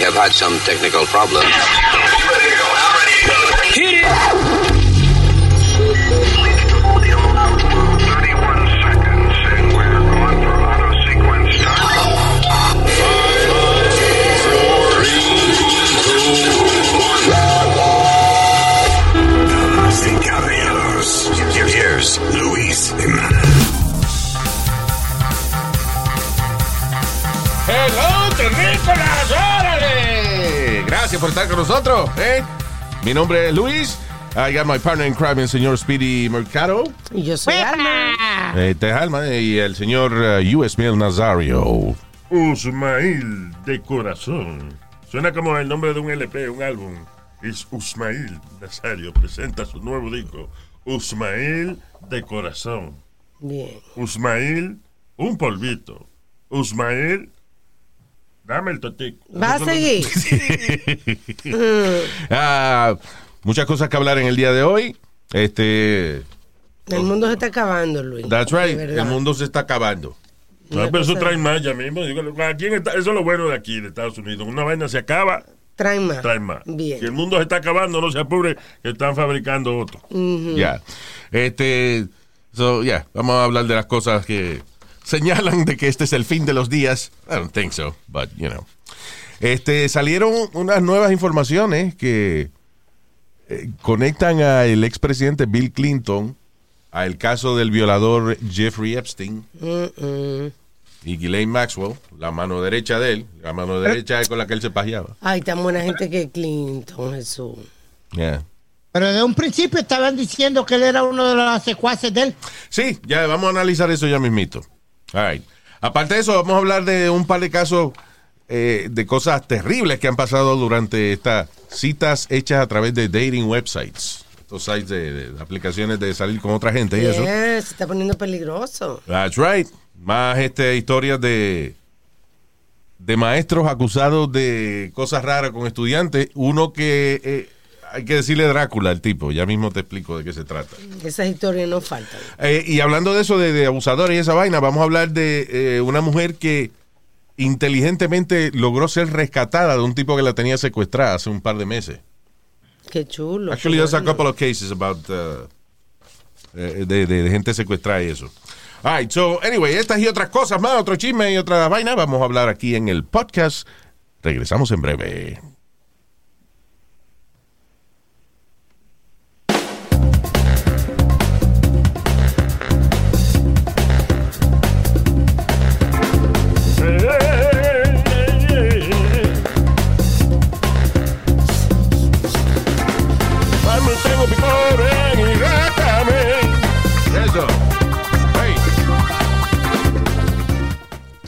Have had some technical problems. Gracias por estar con nosotros. ¿eh? Mi nombre es Luis. I got my partner in crime, el señor Speedy Mercado. Y yo soy Alma. Este es Alma y el señor uh, Nazario. Usmail de corazón. Suena como el nombre de un LP, un álbum. Es Usmail Nazario. Presenta su nuevo disco. Usmail de corazón. Bien. Usmail, un polvito. Usmail, dame el totico. ¿Va a seguir? Ah, muchas cosas que hablar en el día de hoy. Este, El mundo se está acabando, Luis. that's right. El mundo se está acabando. No, Una pero eso trae más ya mismo. Aquí en esta- eso es lo bueno de aquí, de Estados Unidos. Una vaina se acaba, Traen más. trae más. Bien. Si el mundo se está acabando, no se apure, que están fabricando otro. Ya. Este, so, yeah, vamos a hablar de las cosas que señalan de que este es el fin de los días. I don't think so, but you know. Este, salieron unas nuevas informaciones que eh, conectan al expresidente Bill Clinton al caso del violador Jeffrey Epstein Mm-mm. y Ghislaine Maxwell, la mano derecha de él, la mano derecha con la que él se pajeaba. Ay, tan buena gente que Clinton, Jesús. Yeah. Pero de un principio estaban diciendo que él era uno de los secuaces de él. Sí, ya vamos a analizar eso ya mismito. All right. Aparte de eso, vamos a hablar de un par de casos eh, de cosas terribles que han pasado durante estas citas hechas a través de dating websites. Estos sites de, de aplicaciones de salir con otra gente y eso. Yes, se está poniendo peligroso. That's right. Más este, historias de, de maestros acusados de cosas raras con estudiantes. Uno que eh, hay que decirle Drácula al tipo. Ya mismo te explico de qué se trata. Esas historias no faltan. Eh, y hablando de eso, de, de abusadores y esa vaina, vamos a hablar de eh, una mujer que inteligentemente logró ser rescatada de un tipo que la tenía secuestrada hace un par de meses. Qué chulo. Actually, there's a couple of cases about uh, eh, de, de- de gente secuestrada y eso. All right, so anyway, estas y otras cosas más, otro chisme y otra vaina, vamos a hablar aquí en el podcast. Regresamos en breve.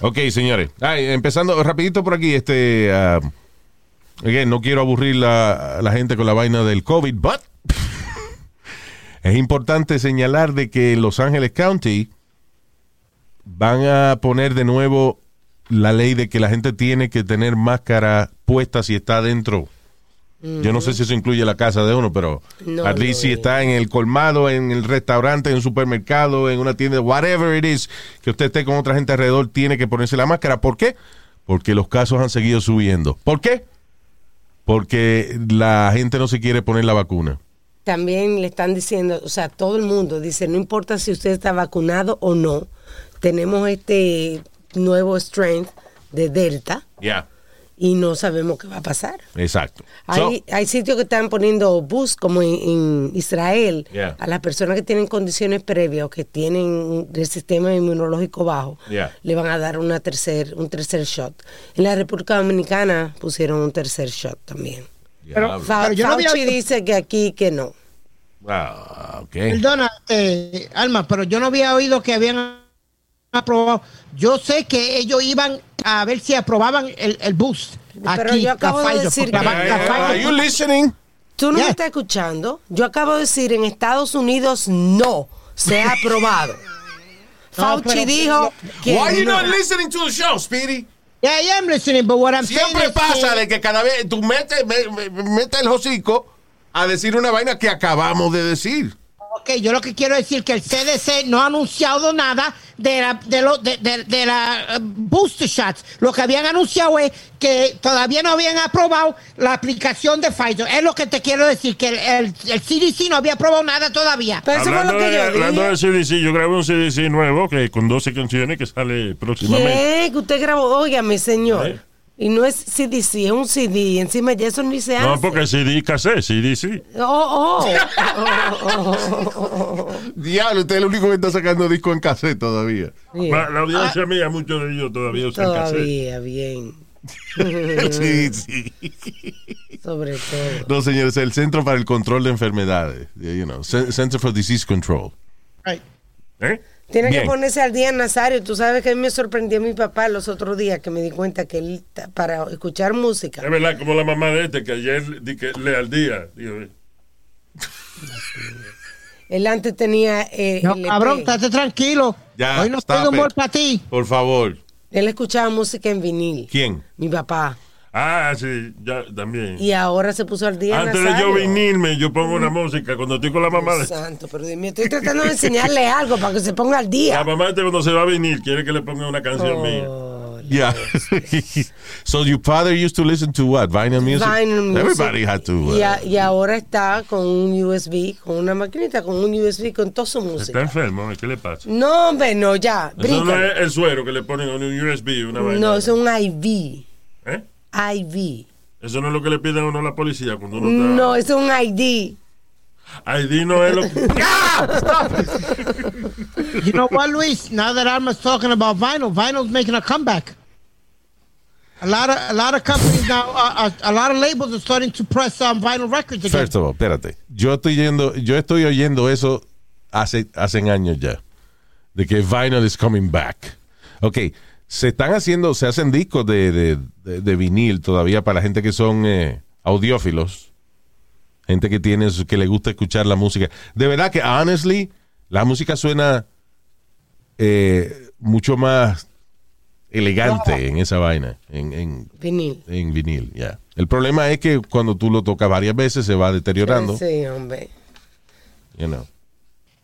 Ok, señores. Ay, empezando rapidito por aquí, este, ah, again, no quiero aburrir la, la gente con la vaina del COVID, but es importante señalar de que Los Ángeles County van a poner de nuevo la ley de que la gente tiene que tener máscara puesta si está dentro. Yo no sé si eso incluye la casa de uno, pero No, at least no si es. está en el colmado, en el restaurante, en un supermercado, en una tienda, whatever it is, que usted esté con otra gente alrededor, tiene que ponerse la máscara. ¿Por qué? Porque los casos han seguido subiendo. ¿Por qué? Porque la gente no se quiere poner la vacuna. También le están diciendo, o sea, todo el mundo dice, no importa si usted está vacunado o no, tenemos este nuevo strength de Delta Ya. Y no sabemos qué va a pasar. Exacto. So, Hay, hay sitios que están poniendo bus como en, en Israel Yeah. a las personas que tienen condiciones previas o que tienen el sistema inmunológico bajo Yeah. le van a dar una tercer un tercer shot. En la República Dominicana pusieron un tercer shot también. Fa- Pero yo no había Fauci dice que aquí que no. Ah, ok. Perdona, eh, Alma, pero yo no había oído que habían aprobado. Yo sé que ellos iban a ver si aprobaban el, el bus. Pero aquí, yo acabo de Pfizer, decir que- are you listening? Tú no Yeah. me estás escuchando. Yo acabo de decir en Estados Unidos no se ha aprobado. Fauci dijo que Why you no. not listening to the show, Speedy? Yeah, I am listening, but what I'm saying Siempre is pasa que- de que cada vez tú metes, me- me- metes el hocico a decir una vaina que acabamos de decir. Ok, yo lo que quiero decir que el CDC no ha anunciado nada de la, de lo, de, de- de la eh, booster shots. Lo que habían anunciado es que todavía no habían aprobado la aplicación de Pfizer. Es lo que te quiero decir, que el, el- el CDC no había aprobado nada todavía. Pero eso fue Hablando, lo que de, yo hablando dije. de CDC, yo grabé un CDC nuevo que con 12 canciones que sale próximamente. ¿Qué? Que usted grabó, óigame, señor. ¿Eh? Y no es CDC, es un CD. Encima ya eso ni se hace. No, porque CD cassette, CDC. Oh, oh. Diablo, usted es el único que está sacando disco en cassette todavía. Bien. La, audiencia mía, muchos de ellos todavía usan cassette. Todavía, bien. sí, sí. Sobre todo. No, señores, el Centro para el Control de Enfermedades. You know, C- Center for Disease Control. Right. ¿Eh? Tiene Bien. que ponerse al día, Nazario. Tú sabes que a mí me sorprendió mi papá los otros días que me di cuenta que él, para escuchar música, Es verdad, como la mamá de este, que ayer di que lee al día. Digo, eh, él antes tenía. eh, No, LP. cabrón, estate tranquilo. Ya, Hoy no de humor para ti. Por favor. Él escuchaba música en vinil. ¿Quién? Mi papá. Ah, sí, ya también. Y ahora se puso al día. Antes de Nazario. yo vinirme, yo pongo una música cuando estoy con la mamá de... Santo, pero dime, estoy tratando de enseñarle algo para que se ponga al La día. mamá de este cuando se va a venir quiere que le ponga una canción mía. Oh, Yeah. so your father used to listen to what? Vinyl music? Vinyl music. Everybody had to. uh, Y, a- y ahora está con un USB, con una maquinita, con un USB con toda su Está música. enfermo, ¿eh? ¿qué le pasa? No, hombre, no, ya. Eso no es el suero que le ponen a un USB, una vaina. No, eso es un IV. ¿Eh? IV. Eso no es lo que le piden a uno a la policía cuando uno está... No, es un ID. ID no es lo que... You know what, Luis? Now that Alma's talking about vinyl, vinyl's making a comeback. A lot of a lot of companies now, uh, uh, a lot of labels are starting to press um, vinyl records again. First of all, espérate. Yo estoy yendo, yo estoy oyendo eso hace, hace años ya. De que vinyl is coming back. Ok, se están haciendo, se hacen discos de, de, de- de vinil todavía para la gente que son eh, audiófilos. Gente que tiene, que le gusta escuchar la música. De verdad que, honestly, la música suena eh, mucho más elegante en esa vaina, en, en, Vinil. en vinil, ya. El problema es que cuando tú lo tocas varias veces se va deteriorando, Sí, hombre. you know.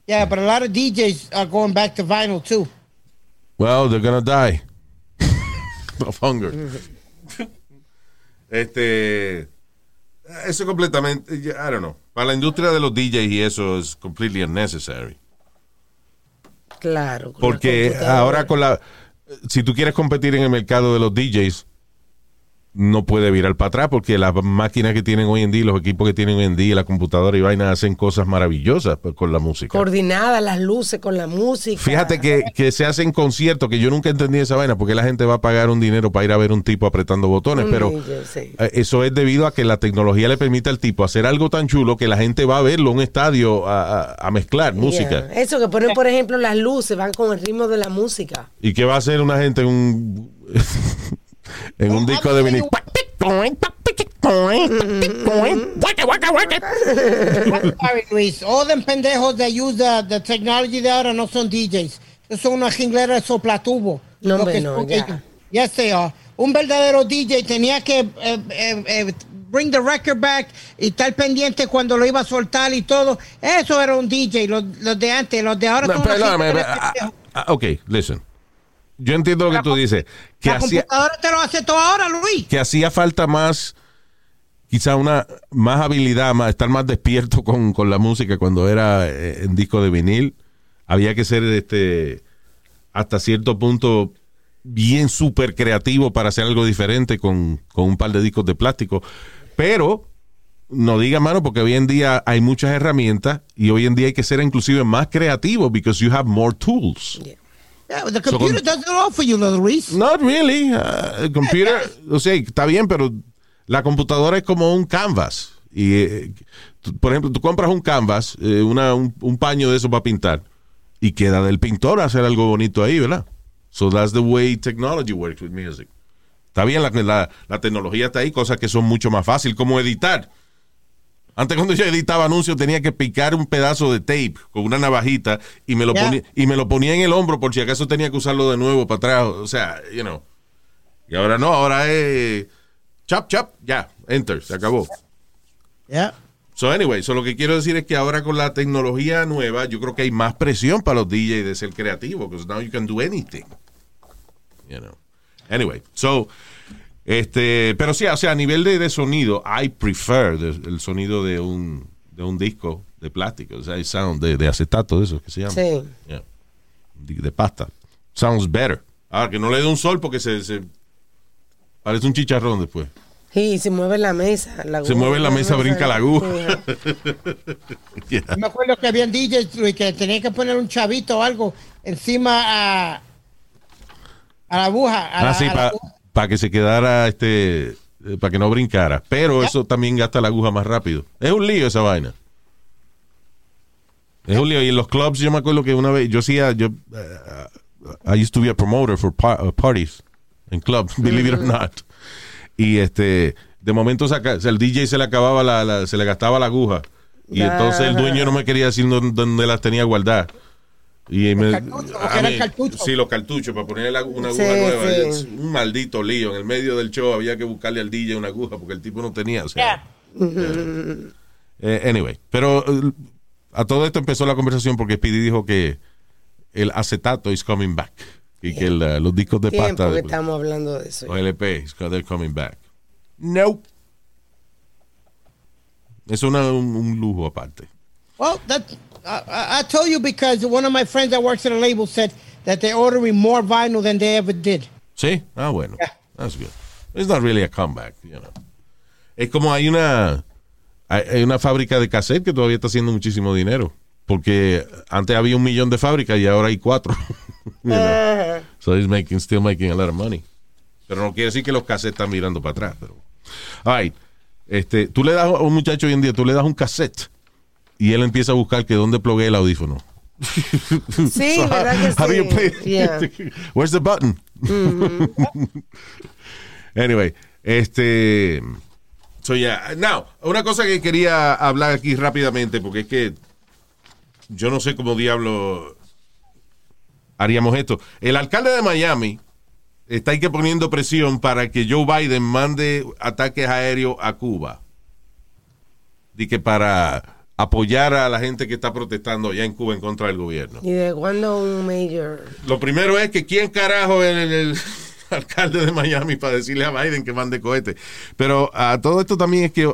Yeah, but a lot of DJs are going back to vinyl too. Well, they're gonna die of hunger. este, eso completamente, I don't know. Para la industria de los DJs y eso es completely unnecessary. Claro. Porque ahora con la, si tú quieres competir en el mercado de los DJs, no puede virar para atrás porque las máquinas que tienen hoy en día, los equipos que tienen hoy en día, la computadora y vaina hacen cosas maravillosas pues, con la música. Coordinada, las luces con la música. Fíjate que, que se hacen conciertos, que yo nunca entendí esa vaina, porque la gente va a pagar un dinero para ir a ver un tipo apretando botones, Un pero sí. eh, eso es debido a que la tecnología le permite al tipo hacer algo tan chulo que la gente va a verlo en un estadio a, a- a mezclar música. Eso que ponen, por ejemplo, las luces, van con el ritmo de la música. ¿Y qué va a hacer una gente en un, en un disco de vinil? Sorry, Luis. All them pendejos that use the, the technology de ahora no son DJs. Son una jinglera de soplatubo. No, hombre, no, ya. Yes, they are. Un verdadero DJ tenía que eh, eh, eh, bring the record back y estar pendiente cuando lo iba a soltar y todo. Eso era un DJ, los, los de antes, los de ahora No, son jinglera de ah, pendejos. ah, ok, listen. Yo entiendo lo que tú dices. Que La hacía, computadora te lo hace todo ahora, Luis. que hacía falta más, quizá una más habilidad, más, estar más despierto con, con la música cuando era eh, en disco de vinil. Había que ser este hasta cierto punto bien súper creativo para hacer algo diferente con, con un par de discos de plástico. Pero no diga mano, porque hoy en día hay muchas herramientas y hoy en día hay que ser inclusive más creativo because you have more tools. Yeah, the computer does it all for you, Luis. Not really. Uh, el computer, o sea, está bien, pero la computadora es como un canvas. Y, eh, tú- por ejemplo, tú compras un canvas, eh, una, un, un paño de eso para pintar, y queda del pintor hacer algo bonito ahí, ¿verdad? So that's the way technology works with music. Está bien, la, la, la tecnología está ahí, cosas que son mucho más fácil, como editar. Antes cuando yo editaba anuncios tenía que picar un pedazo de tape con una navajita y me lo ponía y me lo ponía en el hombro por si acaso tenía que usarlo de nuevo para atrás, o sea, you know. Y ahora no, ahora es chap chap, ya, enter, se acabó. Yeah. So anyway, so lo que quiero decir es que ahora con la tecnología nueva, yo creo que hay más presión para los DJs de ser creativos, because now you can do anything. You know. Anyway, so este, pero sí, o sea, a nivel de, de sonido, I prefer the- el sonido de un de un disco de plástico, o sea, el sound de, de acetato, de eso que se llama. Sí. Yeah. De, pasta. Sounds better. Ahora que no le dé un sol porque se, se parece un chicharrón después. Sí, se mueve la mesa. La Se aguja, mueve la mesa, brinca la aguja. Yeah. Yo me acuerdo que habían DJs Luis, que tenían que poner un chavito o algo encima a, a la aguja. A la, Ah, sí, a la para que se quedara, este, para que no brincara. Pero eso también gasta la aguja más rápido. Es un lío esa vaina. Es un lío. Y en los clubs, yo me acuerdo que una vez, yo hacía, yo, uh, I used to be a promoter for pa- uh, parties en clubs, believe it or not. Y este, de momento el DJ se le acababa la, la- se le gastaba la aguja. Y entonces el dueño no me quería decir dónde, dónde las tenía guardadas. Y me, cartuchos, a porque eran mí- cartuchos. Sí, los cartuchos, para ponerle una Sí, aguja nueva. sí. Un maldito lío. En el medio del show había que buscarle al DJ una aguja porque el tipo no tenía. O sea, eh, anyway, pero eh, a todo esto empezó la conversación porque Speedy dijo que el acetato is coming back. Y que el, los discos de Tiempo pasta que de, estamos hablando de eso. o LP, is- they're coming back. No. Es una- un, un lujo aparte. Well, that, I, I told you because one of my friends that works at a label said that they're ordering more vinyl than they ever did. Sí, ah, bueno. That's good. It's not really a comeback, you know. Es como hay una hay hay una fábrica de cassette que todavía está haciendo muchísimo dinero. Porque antes había un millón de fábricas y ahora hay cuatro. You know. So he's making, still making a lot of money. Pero no quiere decir que los cassettes están mirando para atrás. Pero... All right. Este, tú le das a un muchacho hoy en día, tú le das un cassette y él empieza a buscar que dónde plogué el audífono. Sí, So, ¿verdad que how do you sí? play? Yeah. Where's the button? anyway, este. So yeah. Now, una cosa que quería hablar aquí rápidamente, porque es que yo no sé cómo diablo haríamos esto. El alcalde de Miami está ahí que poniendo presión para que Joe Biden mande ataques aéreos a Cuba. Y que para apoyar a la gente que está protestando allá en Cuba en contra del gobierno. ¿Y de cuándo un mayor? Lo primero es que quién carajo es el, el alcalde de Miami para decirle a Biden que mande cohete. Pero a todo esto también es que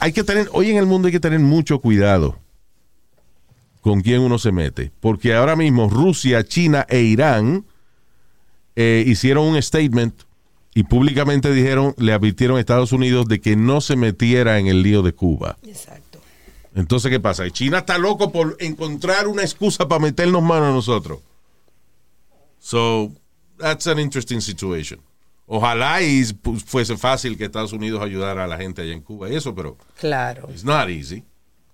hay que tener, hoy en el mundo hay que tener mucho cuidado con quién uno se mete. Porque ahora mismo Rusia, China e Irán eh, hicieron un statement y públicamente dijeron, le advirtieron a Estados Unidos de que no se metiera en el lío de Cuba. Exacto. Entonces, ¿qué pasa? China está loco por encontrar una excusa para meternos mano a nosotros. So, that's an interesting situation. Ojalá y pues, fuese fácil que Estados Unidos ayudara a la gente allá en Cuba y eso, pero Claro. it's not easy.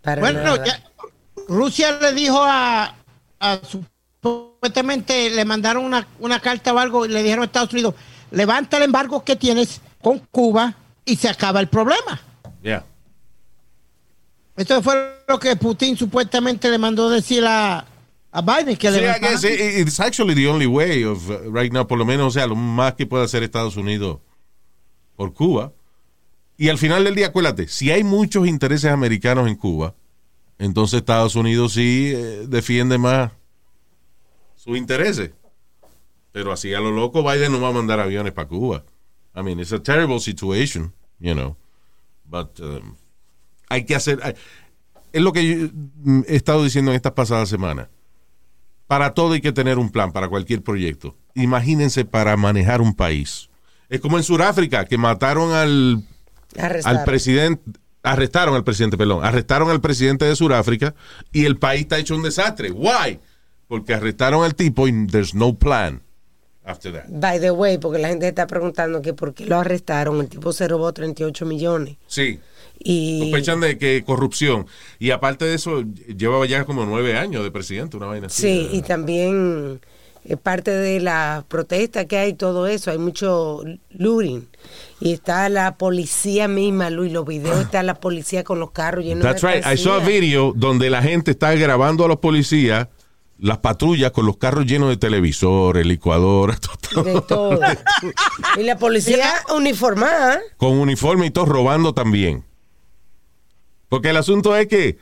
Para Bueno, ya- Rusia le dijo a, a supuestamente le mandaron una, una carta o algo y le dijeron a Estados Unidos, levanta el embargo que tienes con Cuba y se acaba el problema. Yeah. Esto fue lo que Putin supuestamente le mandó decir a, a Biden que Sí, I guess it- it's actually the only way of uh, right now, por lo menos, o sea, lo más que puede hacer Estados Unidos por Cuba. Y al final del día, acuérdate, si hay muchos intereses americanos en Cuba, entonces Estados Unidos sí eh, defiende más sus intereses. Pero así a lo loco, Biden no va a mandar aviones para Cuba. I mean, it's a terrible situation, you know. But um, hay que hacer. hay- es lo que yo, mm, he estado diciendo en estas pasadas semanas. Para todo hay que tener un plan, para cualquier proyecto. Imagínense para manejar un país. Es como en Sudáfrica, que mataron al, al presidente, arrestaron al presidente, perdón, arrestaron al presidente de Sudáfrica y el país está hecho un desastre. Why? Porque arrestaron al tipo y there's no plan after that. By the way, porque la gente está preguntando que por qué lo arrestaron. El tipo se robó 38 millones. Sí, Y sospechan de que corrupción. Y aparte de eso, llevaba ya como nueve años de presidente, una vaina así. sí, y también es parte de la protesta que hay, todo eso. Hay mucho looting. Y está la policía misma, Luis, los videos, está la policía con los carros llenos That's de right. I saw a video donde la gente está grabando a los policías, las patrullas con los carros llenos de televisores, licuadoras, todo, De todo. y la policía uniformada. con uniforme y todo robando también. Porque el asunto es que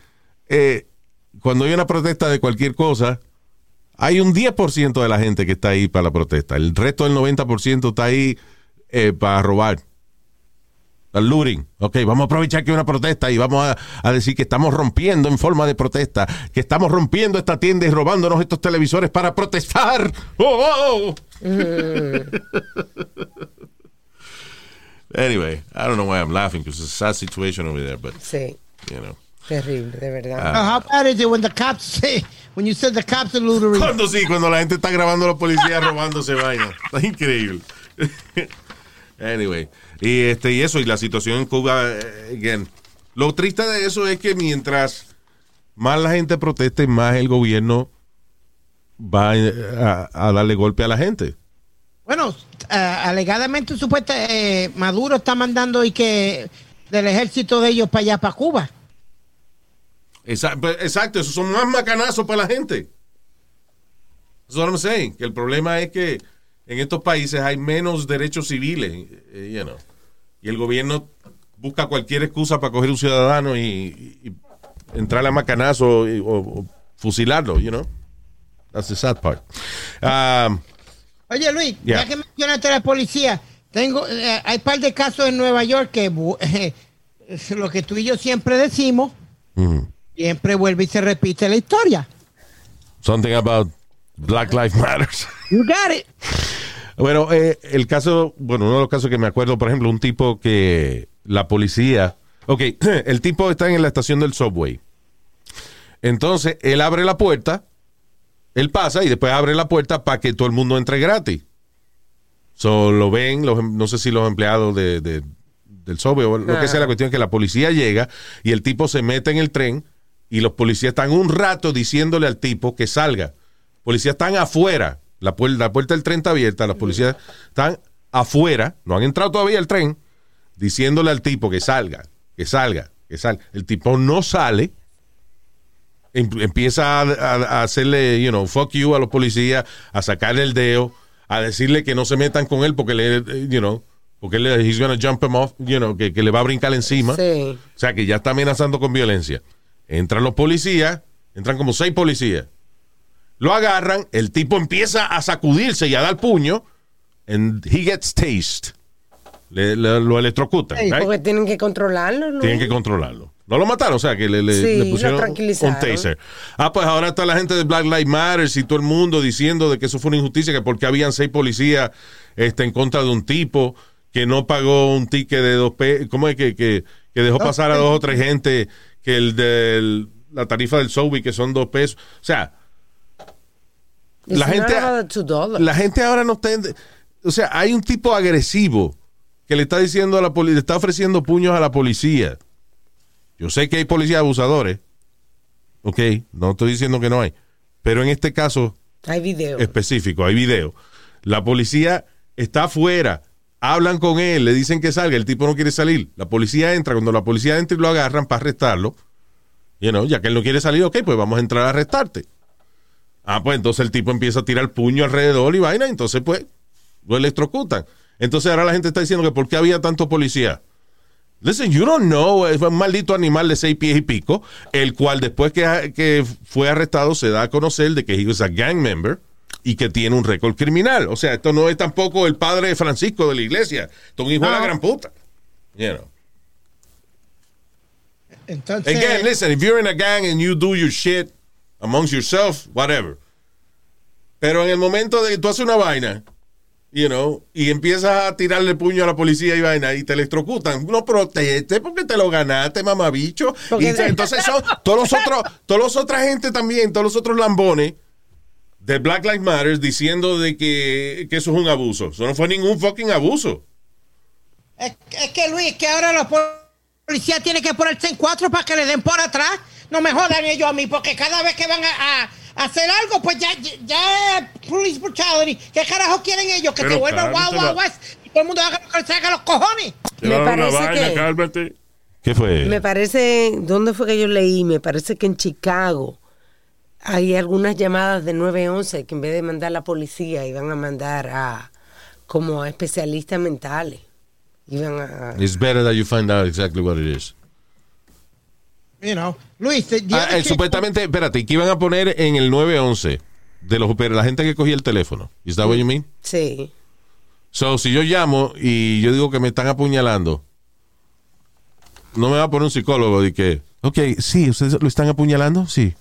eh, cuando hay una protesta de cualquier cosa, hay un 10% de la gente que está ahí para la protesta. El resto del 90% está ahí eh, para robar. Al looting. Ok, vamos a aprovechar que hay una protesta y vamos a, a decir que estamos rompiendo en forma de protesta, que estamos rompiendo esta tienda y robándonos estos televisores para protestar. ¡Oh, oh! anyway, I don't know why I'm laughing because it's a sad situation over there, but, Sí, you know. terrible, de verdad. How bad is it when the cops say, when you said the cops are lootering? Cuando sí, cuando la gente está grabando a los policías robándose vaina. Está increíble. Anyway, y este y eso y la situación en Cuba eh, again. Lo triste de eso es que mientras más la gente proteste, más el gobierno va eh, a, a darle golpe a la gente. Bueno, ah, alegadamente supuesta eh, Maduro está mandando y que del ejército de ellos para allá para Cuba. Esa- pues, Exacto, esos son más macanazos para la gente. That's what I'm saying. Que el problema es que en estos países hay menos derechos civiles, eh, you know, y el gobierno busca cualquier excusa para coger un ciudadano y, y- entrarle a macanazo y- o, o fusilarlo, you know. That's the sad part. Um, Oye Luis, Yeah. ya que mencionaste a la policía, tengo, eh, hay un par de casos en Nueva York que es lo que tú y yo siempre decimos, mhm. siempre vuelve y se repite la historia. Something about Black Lives Matters. You got it. Bueno, eh, el caso, bueno, uno de los casos que me acuerdo, por ejemplo, un tipo que la policía, ok, el tipo está en la estación del subway. Entonces, él abre la puerta, él pasa y después abre la puerta para que todo el mundo entre gratis. So, lo ven, los, em- no sé si los empleados de, de- del subway o lo que sea, la cuestión es que la policía llega y el tipo se mete en el tren y los policías están un rato diciéndole al tipo que salga. Policías están afuera, la, puer- la puerta del tren está abierta, los policías están afuera, no han entrado todavía al tren, diciéndole al tipo que salga, que salga, que salga. El tipo no sale, em- empieza a, a- a hacerle, you know, fuck you a los policías, a sacarle el dedo, a decirle que no se metan con él porque le, you know, porque él, he's gonna jump him off, you know, que, que le va a brincar encima. Sí. O sea, que ya está amenazando con violencia. Entran los policías, entran como seis policías. Lo agarran, el tipo empieza a sacudirse y a dar puño, and he gets tased. Le- le- lo electrocutan. Right? Porque tienen que controlarlo, ¿no? Tienen que controlarlo. No lo mataron, o sea, que le, le- Sí, pusieron un taser. Ah, pues ahora está la gente de Black Lives Matter y todo el mundo diciendo de que eso fue una injusticia, que porque habían seis policías este, en contra de un tipo que no pagó un ticket de dos pesos, ¿cómo es que, que, que dejó pasar a dos o tres gente que el de la tarifa del Subway, que son dos pesos? O sea, la gente- la gente ahora no está. en- o sea, hay un tipo agresivo que le está diciendo a la policía, le está ofreciendo puños a la policía. Yo sé que hay policías abusadores. Ok, no estoy diciendo que no hay. Pero en este caso Hay video. específico, hay video. La policía está afuera. Hablan con él, le dicen que salga, el tipo no quiere salir. La policía entra, cuando la policía entra y lo agarran para arrestarlo, you know, ya que él no quiere salir, ok, pues vamos a entrar a arrestarte. Ah, pues entonces el tipo empieza a tirar puño alrededor y vaina, entonces pues lo electrocutan. Entonces ahora la gente está diciendo que por qué había tanto policía. Listen, you don't know, es un maldito animal de seis pies y pico, el cual después que, que fue arrestado se da a conocer de que he was a gang member y que tiene un récord criminal. O sea, esto no es tampoco el padre de Francisco de la iglesia. Esto es un hijo de la gran puta. You know. Entonces, Again, listen, if you're in a gang and you do your shit amongst yourself, whatever. Pero en el momento de que tú haces una vaina, you know, y empiezas a tirarle puño a la policía y vaina y te electrocutan, no proteste porque te lo ganaste, mamabicho. Y te- entonces son todos los otros, todos los otros gente también, todos los otros lambones de Black Lives Matter diciendo de que, que eso es un abuso. Eso no fue ningún fucking abuso. es, es que Luis, es que ahora los policías tienen que ponerse en cuatro para que le den por atrás. No me jodan ellos a mí, porque cada vez que van a, hacer algo, pues ya, ya, police brutality. ¿Qué carajo quieren ellos? Que Pero se vuelvan wow, va. west y todo el mundo haga lo que se haga los cojones. Me parece vaina, que- cálmate. ¿Qué fue? Me parece, ¿dónde fue que yo leí? Me parece que en Chicago hay algunas llamadas de 911 que en vez de mandar a la policía iban a mandar a como a especialistas mentales. Iban a... It's better that you find out exactly what it is. You know. Luis, Ah, eh, supuestamente, espérate, que iban a poner en el 911 de los oper- la gente que cogía el teléfono. ¿Is that what you mean? Sí. So, si yo llamo y yo digo que me están apuñalando, no me va a poner un psicólogo de que, ok, sí, ¿ustedes lo están apuñalando? Sí.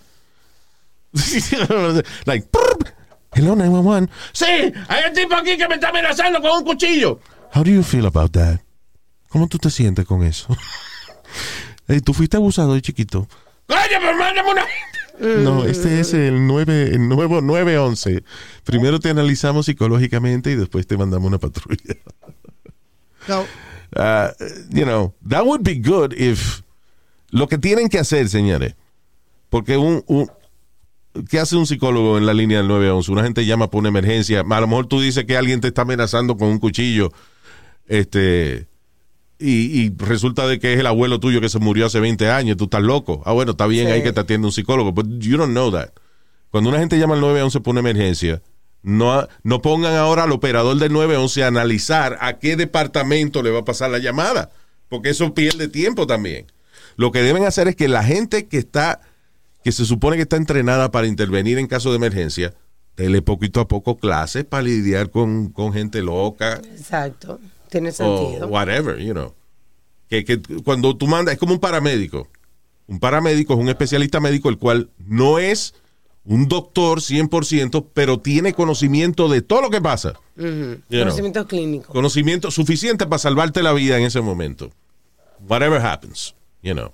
like, "Prrr, hello 911. Sí, hay un tipo aquí que me está amenazando con un cuchillo. How do you feel about that? ¿Cómo tú te sientes con eso? ¿Tú fuiste abusado de chiquito? ¡Coño, pero mándame una No, este es el, 9, el nuevo 911. Primero te analizamos psicológicamente y después te mandamos una patrulla. So, Uh, you know, that would be good if lo que tienen que hacer, señores, porque un, un ¿qué hace un psicólogo en la línea del 911? Una gente llama por una emergencia, a lo mejor tú dices que alguien te está amenazando con un cuchillo, este y, y resulta de que es el abuelo tuyo que se murió hace 20 años, tú estás loco. Ah, bueno, está bien Sí. ahí que te atiende un psicólogo, but you don't know that. Cuando una gente llama al 911 por una emergencia, no, no pongan ahora al operador del 911 a analizar a qué departamento le va a pasar la llamada, porque eso pierde tiempo también. Lo que deben hacer es que la gente que está, que se supone que está entrenada para intervenir en caso de emergencia, dele poquito a poco clases para lidiar con, con gente loca Exacto. Tiene o sentido. whatever, you know. Que, que cuando tú mandas, es como un paramédico. Un paramédico es un especialista médico el cual no es un doctor 100%, pero tiene conocimiento de todo lo que pasa. Know. Conocimiento clínico. Conocimiento suficiente para salvarte la vida en ese momento. Whatever happens, you know.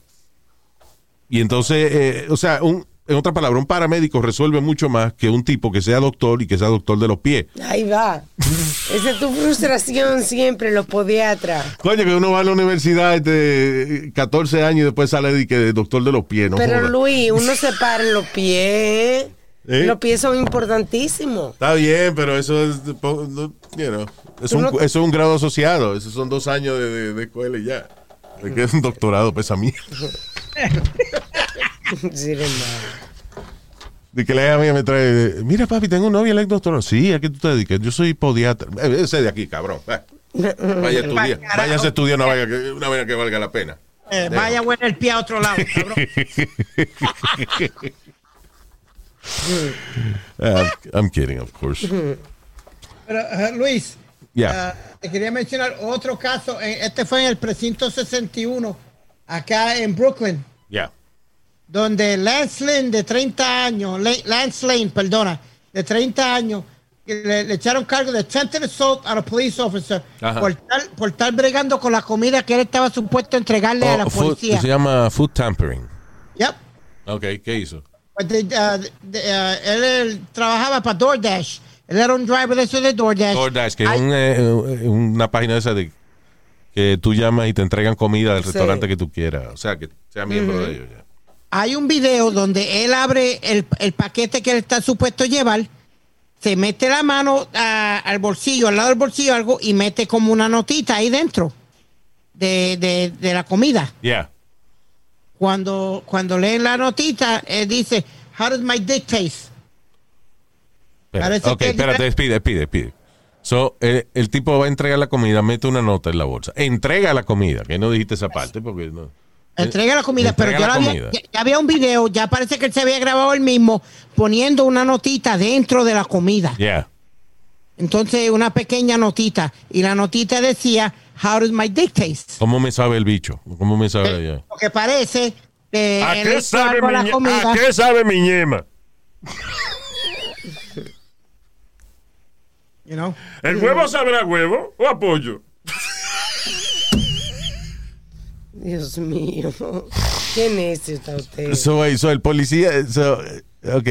Y entonces, eh, o sea, un, en otra palabra, un paramédico resuelve mucho más que un tipo que sea doctor y que sea doctor de los pies. Ahí va. Esa es tu frustración siempre, los podiatras. Coño, que uno va a la universidad de 14 años y después sale de que de doctor de los pies, ¿no? Pero joda. Luis, uno se para en los pies. ¿Eh? Los pies son importantísimos. Está bien, pero eso es, you know, es, Tú un, no- eso es un grado asociado. Esos son dos años de, de- de escuela y ya. Es que es un doctorado, pesa mierda. Sí. De que la mía me trae, mira papi, tengo un novio, doctor. Sí, ¿a qué tú te dedicas? Yo soy podiatra. Eh, Ese de aquí, cabrón. Eh, Vaya a estudiar. Vaya a estudiar una vaina que, una vaina que valga la pena. eh, vaya bueno el pie a otro lado, cabrón. Ah, I'm kidding, of course. Pero, eh, Luis, Yeah. ah, te quería mencionar otro caso. Este fue en el precinto 61, acá en Brooklyn, Yeah. Donde Lance Lane, de 30 años, Lance Lane, perdona, de 30 años, le, le echaron cargo de attempted assault a a police officer por estar, por estar bregando con la comida que él estaba supuesto a entregarle a la Oh, food- policía. se llama food tampering. Yep. Ok, ¿qué hizo? Pues de- ah, él, él trabajaba para DoorDash. Él era un driver de eso de DoorDash. DoorDash, que es un, eh, eh, una página esa de que tú llamas y te entregan comida del Sí. restaurante que tú quieras. O sea, que sea miembro de ellos. ya. Hay un video donde él abre el, el paquete que él está supuesto llevar, se mete la mano al bolsillo, al lado del bolsillo algo, y mete como una notita ahí dentro de, de- de la comida. Yeah. Cuando, cuando lee la notita, él dice, How does my dick taste? Espera. Parece ok, que- espérate, despide, despide, despide. So, eh, el tipo va a entregar la comida, mete una nota en la bolsa. Entrega la comida, que no dijiste esa parte porque no. Entrega la comida, pero yo la había, ya, había un video, ya parece que él se había grabado él mismo poniendo una notita dentro de la comida. Yeah. Entonces, una pequeña notita. Y la notita decía, How does my dick taste? ¿Cómo me sabe el bicho? ¿Cómo me sabe Eh, allá? Porque parece que ¿A qué sabe mi, la comida. ¿A qué sabe mi ñema? You know? ¿El huevo sabrá a huevo o a pollo? Dios mío. Qué necio está usted. So, eh, so el policía, so, eh, ok,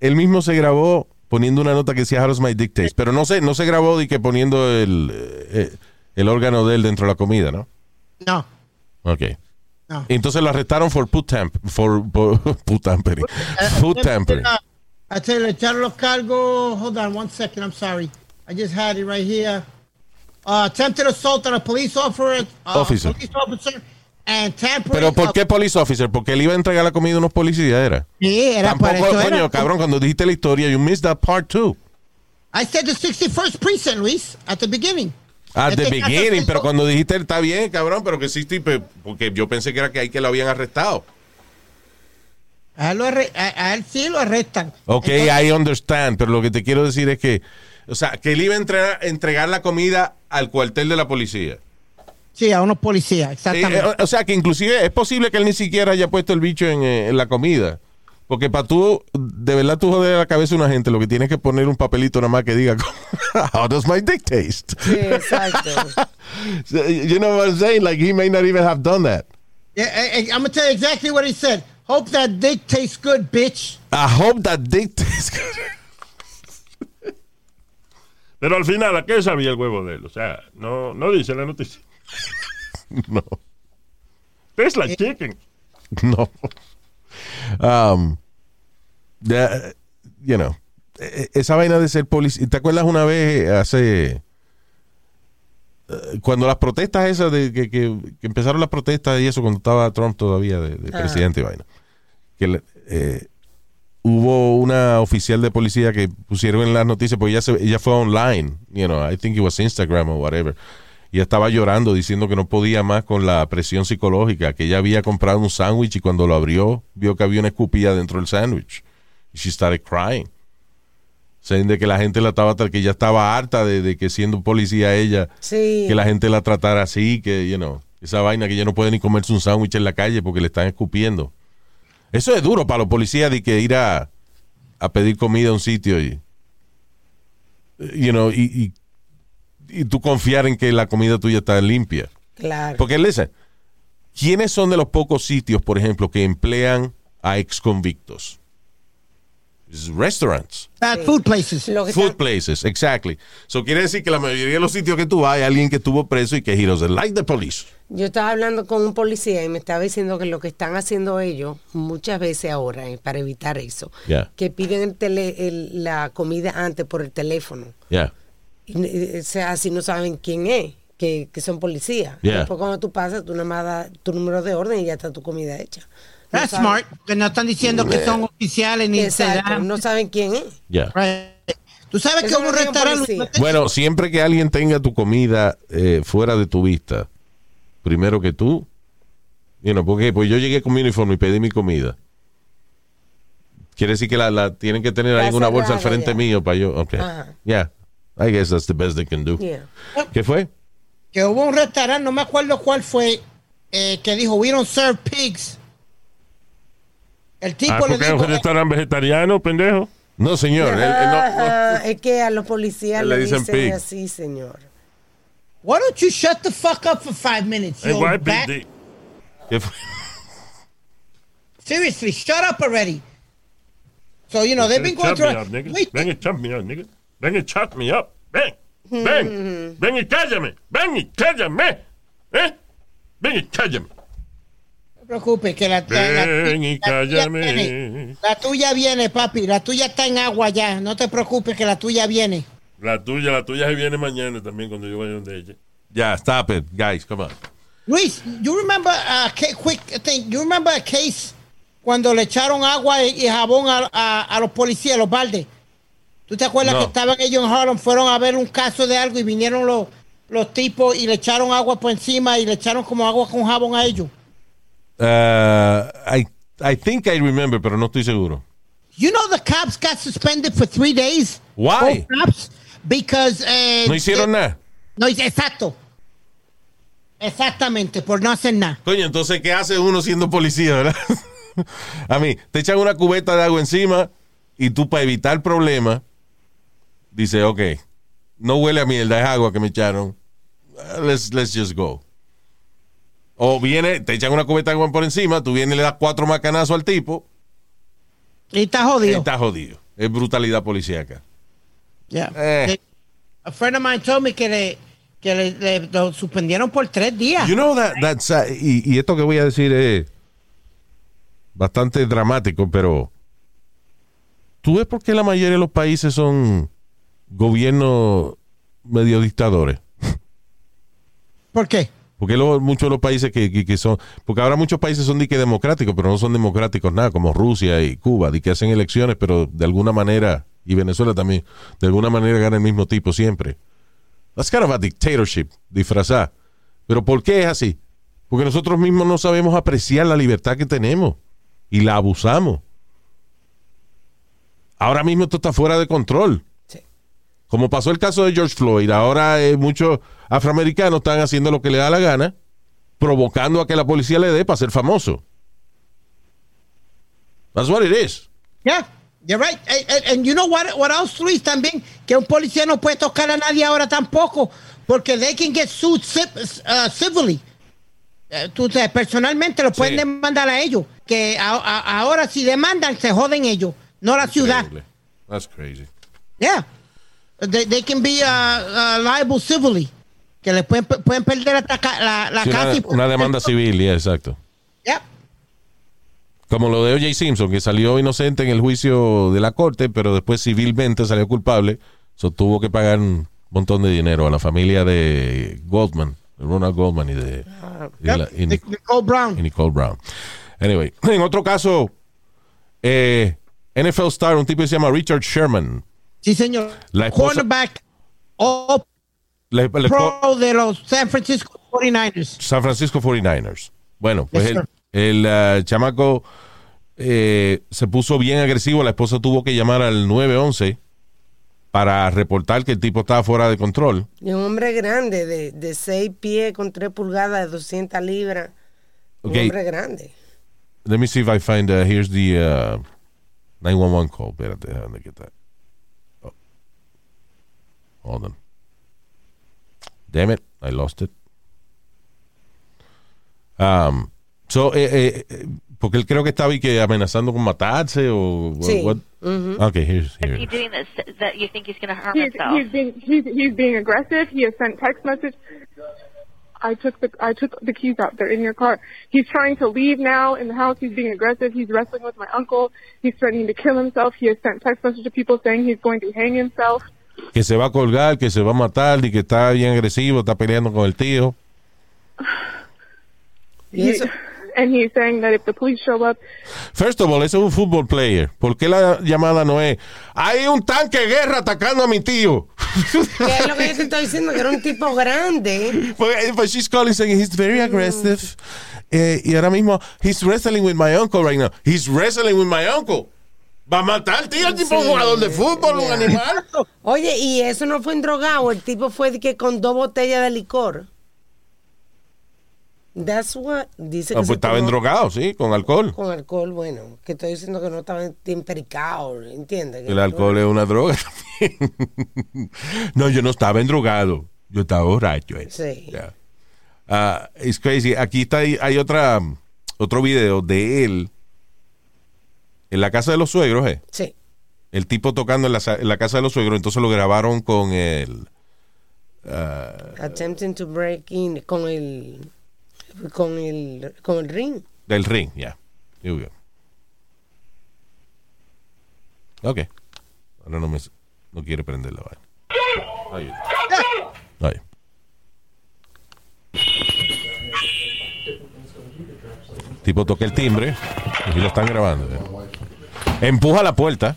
él mismo se grabó poniendo una nota que decía How does my dick taste? Pero no se, no se grabó de que poniendo el, eh, el órgano de él dentro de la comida, ¿no? No, Ok. no. Entonces lo arrestaron por food tamp, for, por food tampering. Food tampering. I tell you, echaron los cargos. Hold on one second, I'm sorry. I just had it right here. Uh, attempted assault on a police officer. uh, Officer. Police officer and tampering. Pero ¿por qué police officer? Porque él iba a entregar la comida a unos policías, era. Sí, era Tampoco, eso. coño, era. cabrón, cuando dijiste la historia, you missed that part too. I said the 61st precinct, Luis, at the beginning. At the Este caso beginning, pero cuando dijiste está bien, cabrón, pero que pe- porque yo pensé que era que ahí que lo habían arrestado. A él, lo arre- a- a él sí lo arrestan. Ok, Entonces, I understand, pero lo que te quiero decir es que, o sea, que él iba a entregar, entregar la comida al cuartel de la policía. Sí, a unos policías, exactamente. eh, o sea, que inclusive es posible que él ni siquiera haya puesto el bicho en, eh, en la comida. Porque para tú, de verdad, tú joder la cabeza a una gente, lo que tienes que poner un papelito nada más que diga, How does my dick taste? Sí, exacto. So, you know what I'm saying? Like, he may not even have done that. Yeah, eh, I'm gonna tell you exactly what he said. Hope that dick tastes good, bitch. I hope that dick tastes good. Pero al final, ¿a qué sabía el huevo de él? O sea, no, no dice la noticia. no, Tastes like chicken. no. Um, the- you know, eh, esa vaina de ser policía. ¿Te acuerdas una vez hace. eh, Cuando las protestas esas de que, que- que empezaron las protestas y eso cuando estaba Trump todavía de, presidente y vaina que eh, hubo una oficial de policía que pusieron en las noticias porque ella, se- ella fue online, you know, I think it was Instagram or whatever. Y estaba llorando diciendo que no podía más con la presión psicológica, que ella había comprado un sándwich y cuando lo abrió vio que había una escupilla dentro del sándwich. Y she started crying. Saying de que la gente la estaba, que ella estaba harta de, de que siendo policía ella, Sí. que la gente la tratara así, que, you know, esa vaina que ella no puede ni comerse un sándwich en la calle porque le están escupiendo. Eso es duro para los policías de que ir a, a pedir comida a un sitio y, you know, y, y, y tú confiar en que la comida tuya está limpia. Claro. Porque, listen, ¿quiénes son de los pocos sitios, por ejemplo, que emplean a ex convictos? Restaurants. Bad food places. Food places, exactly. So quiere decir que la mayoría de los sitios que tú vas hay alguien que estuvo preso y que he doesn't like the police. Yo estaba hablando con un policía y me estaba diciendo que lo que están haciendo ellos muchas veces ahora eh, para evitar eso, Yeah. que piden el tele- el- la comida antes por el teléfono. Yeah. Y, eh, o sea, así no saben quién es, que, que son policías. Yeah. Después cuando tú pasas, tú nada más das tu número de orden y ya está tu comida hecha. No That's saben- smart. Que no están diciendo que son oficiales ni Exacto, no saben quién es. Yeah. Right. Tú sabes Eso que un restaurante. Bueno, siempre que alguien tenga tu comida eh, fuera de tu vista, primero que tú, you know, porque pues yo llegué con mi uniforme y pedí mi comida. Quiere decir que la, la tienen que tener ahí en una bolsa al frente ya. mío para yo. Ok. Ajá. Yeah. I guess that's the best they can do. Yeah. ¿Qué fue? que hubo un restaurante, no me acuerdo cuál fue, eh, que dijo, we don't serve pigs. El tipo Ah, le es dijo, un restaurante vegetariano, pendejo. No, señor. él- él no- no. Es que a los policías Le dicen dicen, así, señor. Why don't you shut the fuck up for five minutes, you En old White bat? Seriously, shut up already. So, you know, they've been going Chop me through... up, nigga. Wait, Ven y chop me up, nigga. Ven y chop me up. Ven. Ven. Ven y cállame. Ven y cállame. ¿Eh? Ven y cállame. no preocupes, que la, la- la- la tuya cállame. viene. La tuya viene, papi. La tuya está en agua ya. No te preocupes, que la tuya viene. La tuya, la tuya se viene mañana también cuando yo vaya donde ella. Ya, stop it, guys, come on. Luis, you remember a ca- quick thing? You remember a case cuando le echaron agua y, y jabón a, a- a los policías, los baldes? ¿Tú te acuerdas No. que estaban ellos en Harlem, fueron a ver un caso de algo y vinieron los, los tipos y le echaron agua por encima y le echaron como agua con jabón a ellos? Uh, I, I think I remember, pero no estoy seguro. You know the cops got suspended for three days. Why? Both cops because eh, No hicieron eh, nada. No, exacto. Exactamente, por no hacer nada. Coño, entonces, ¿qué hace uno siendo policía, verdad? A mí, te echan una cubeta de agua encima y tú, para evitar problemas, dices, ok, no huele a mierda, es agua que me echaron. Let's, let's just go. O viene, te echan una cubeta de agua por encima, tú vienes y le das cuatro macanazos al tipo, Y está jodido. está jodido. Es brutalidad policíaca. Yeah. Eh. A friend of mine told me que le, que le, le- lo suspendieron por tres días. You know that, that's, uh, y, y esto que voy a decir es bastante dramático, pero ¿tú ves por qué la mayoría de los países son gobiernos medio dictadores? ¿Por qué? Porque luego muchos de los países que, que- que son, porque ahora muchos países son de que democráticos, pero no son democráticos nada, como Rusia y Cuba, de que hacen elecciones, pero de alguna manera, y Venezuela también, de alguna manera gana el mismo tipo siempre. That's kind of a dictatorship, disfrazada. Pero ¿por qué es así? Porque nosotros mismos no sabemos apreciar la libertad que tenemos y la abusamos. Ahora mismo esto está fuera de control. Sí. Como pasó el caso de George Floyd, ahora eh, muchos afroamericanos están haciendo lo que le da la gana, provocando a que la policía le dé para ser famoso. That's what it is. Yeah, you're right. And, and- and you know what, what else, Luis, también, que un policía no puede tocar a nadie ahora tampoco, porque they can get sued uh, civilly. Eh, tú personalmente lo pueden Sí. demandar a ellos, que a- a- ahora si demandan se joden ellos, no la ciudad. That's crazy. Yeah. They, they can be uh, uh, liable civilly. Que le pueden, pueden perder hasta la, la Sí, casa. una, y- una demanda civil, yeah, exacto. Yeah. Como lo de O.J. Simpson, que salió inocente en el juicio de la corte, pero después civilmente salió culpable. So, tuvo que pagar un montón de dinero a la familia de Goldman, de Ronald Goldman y de, y de la- y Nic- Nic- Nicole Brown. y Nicole Brown. Anyway, en otro caso, eh, NFL star, un tipo que se llama Richard Sherman. Sí, señor. La esposa- Cornerback all le- pro de los San Francisco 49ers. San Francisco 49ers. Bueno, pues Yes, sir. El, ah, chamaco eh, se puso bien agresivo. La esposa tuvo que llamar al 911 para reportar que el tipo estaba fuera de control. Y un hombre grande, de, de 6 pies con 3 pulgadas, de 200 libras. Un hombre grande. Let me see if I find, uh, here's the uh, 911 call. Espérate, déjame quitar. Oh. Hold on. Damn it, I lost it. Um, so, eh, eh, porque él creo que estaba y que amenazando con matarse o Sí. what? Okay, here's Is here. he doing this that you think he's going to harm He's, himself? he's being he's, he's being aggressive. He has sent text message. I took the I took the keys out. They're in your car. He's trying to leave now in the house. He's being aggressive. He's wrestling with my uncle. He's threatening to kill himself. He has sent text message to people saying he's going to hang himself. Que se va a colgar, que se va a matar y que está bien agresivo, está peleando con el tío. Y eso, and he's saying that if the police show up, First of all, ese es un football player. ¿Por qué la llamada no es? Hay un tanque de guerra atacando a mi tío. que es lo que yo te estoy diciendo, que era un tipo grande. But, but she's calling saying he's very aggressive. Eh, y ahora mismo, he's wrestling with my uncle right now. He's wrestling with my uncle. Va a matar al tío, el tipo Sí, jugador de fútbol, un yeah. animal. Oye, y eso no fue en drogado, el tipo fue de que con dos botellas de licor. That's what dice que Ah, pues estaba tomó endrogado, sí, con alcohol. con alcohol, bueno, que estoy diciendo que no estaba empericado, ¿entiendes? El alcohol es una droga también. no, yo no estaba endrogado. Yo estaba borracho. eh. Sí. Yeah. Ah, it's crazy. Aquí está, hay, otra, otro video de él en la casa de los suegros, eh. Sí. El tipo tocando en la, sa- en la casa de los suegros, entonces lo grabaron con el... Attempting to break in con el con el con el ring. Del ring, ya. Here we go. Ok. Ahora no me... No quiere prender la vaina. Ahí. Ahí. Tipo toca el timbre y lo están grabando. Empuja la puerta.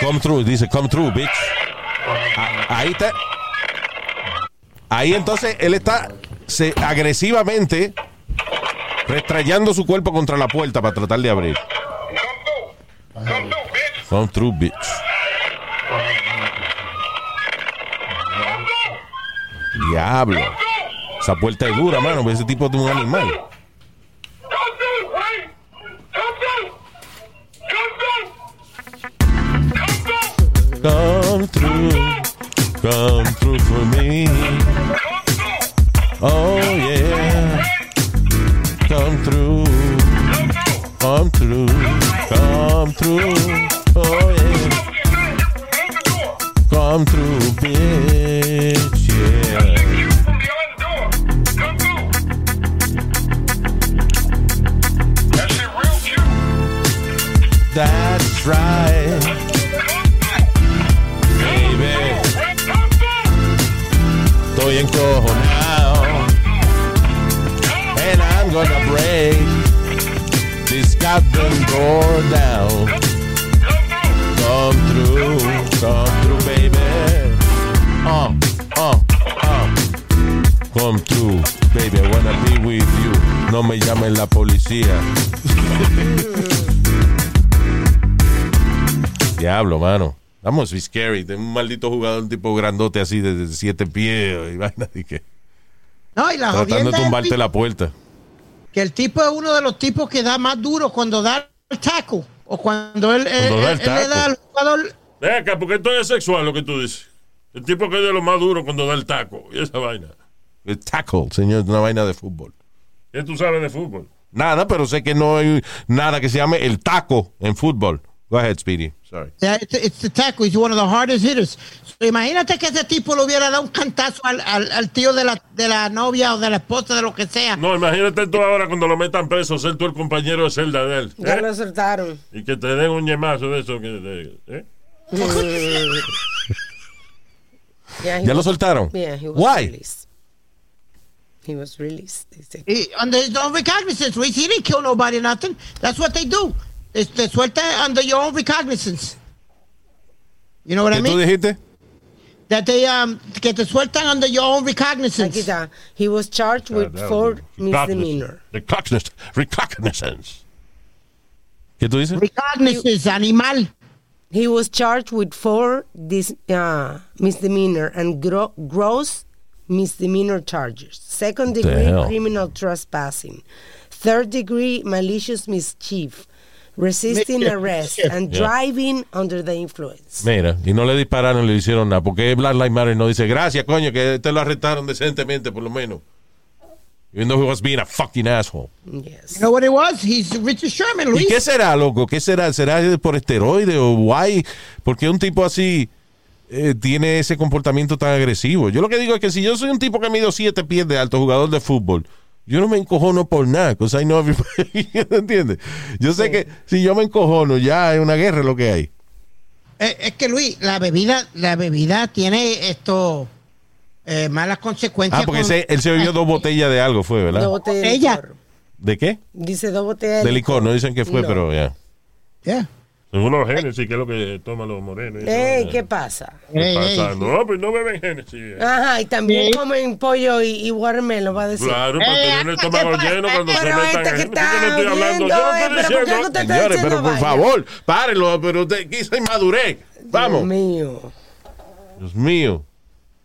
Come through, dice come through, bitch. Ah, Ahí está. Ahí entonces él está se, agresivamente restrayando su cuerpo contra la puerta para tratar de abrir. Come through, bitch. Diablo. Esa puerta es dura, mano. Ese tipo es un animal. Scary. Tengo un maldito jugador, un tipo grandote así de de siete pies y vaina. Y que, No, y la tratando de tumbarte la puerta. que el tipo es uno de los tipos que da más duro cuando da el taco o cuando él, él- Cuando da el él- él le da al jugador. Ven acá, porque esto es sexual lo que tú dices. El tipo que es de lo más duro cuando da el taco y esa vaina. El tackle, señor, es una vaina de fútbol. ¿Qué tú sabes de fútbol? Nada, pero sé que no hay nada que se llame el taco en fútbol. Go ahead, Speedy. Sorry. Yeah, it's, it's the tackle. He's one of the hardest hitters. So, imagínate que ese tipo le hubiera dado un cantazo al, al, al tío de la, de la novia o de la esposa, de lo que sea. No, imagínate tú ahora cuando lo metan preso, ser tú el compañero de celda de él. Ya ¿eh? lo soltaron. Y que te den un ñemazo de eso. Que, ¿eh? Yeah, he ¿Ya lo was- soltaron? Yeah, he was Why? released. He was released. He, under his own recognizance, Luis. He didn't kill nobody, nothing. That's what they do. They, they suelta under your own recognizance. You know what I ¿Qué tú mean? dijiste? That they um que te sueltan under your own Aquí recognizance. está. He was charged with four misdemeanors. Recognizance. Recognizance. ¿Qué tú dices? Recognizance, animal. He was charged with four dis, uh, misdemeanor and gro- gross misdemeanor charges. Second degree criminal trespassing. Third degree malicious mischief. Resisting arrest and Yeah. driving under the influence. Mira, y no le dispararon, le hicieron nada. Porque Black Lives Matter no dice, gracias, coño, que te lo arrestaron decentemente, por lo menos. Even though he was being a fucking asshole. Yes. You know what it was? He's Richard Sherman, ¿Y Luis. qué será, loco? ¿Qué será? ¿Será por esteroide o guay? Porque un tipo así eh, tiene ese comportamiento tan agresivo. Yo lo que digo es que si yo soy un tipo que mido siete pies de alto, jugador de fútbol, yo no me encojono por nada, cosa I know everybody, ¿entiendes? Yo sé que si yo me encojono, ya es una guerra lo que hay. Eh, es que Luis, la bebida, la bebida tiene esto eh, malas consecuencias. Ah, porque con- ese- él se bebió dos botellas de algo, fue, Dos ¿verdad? botellas de Ella. licor. ¿De qué? Dice dos botellas De licor, no dicen que fue, No. pero ya. Yeah. Según los Génesis, que es lo que toman los morenos. Ey. ¿qué pasa? ¿Qué Ey, pasa? ey. No, pues no beben Génesis. Ajá, y también Sí. comen pollo y, y watermelon, va a decir. Claro, para Eh, tener el ¿qué estómago lleno cuando se Pero metan este en que está estoy hablando, yo no eh, estoy pero ¿por qué diciendo. usted está Señores, diciendo pero por favor, párenlo, pero usted quizá inmadurez. Vamos. Dios mío. Dios mío.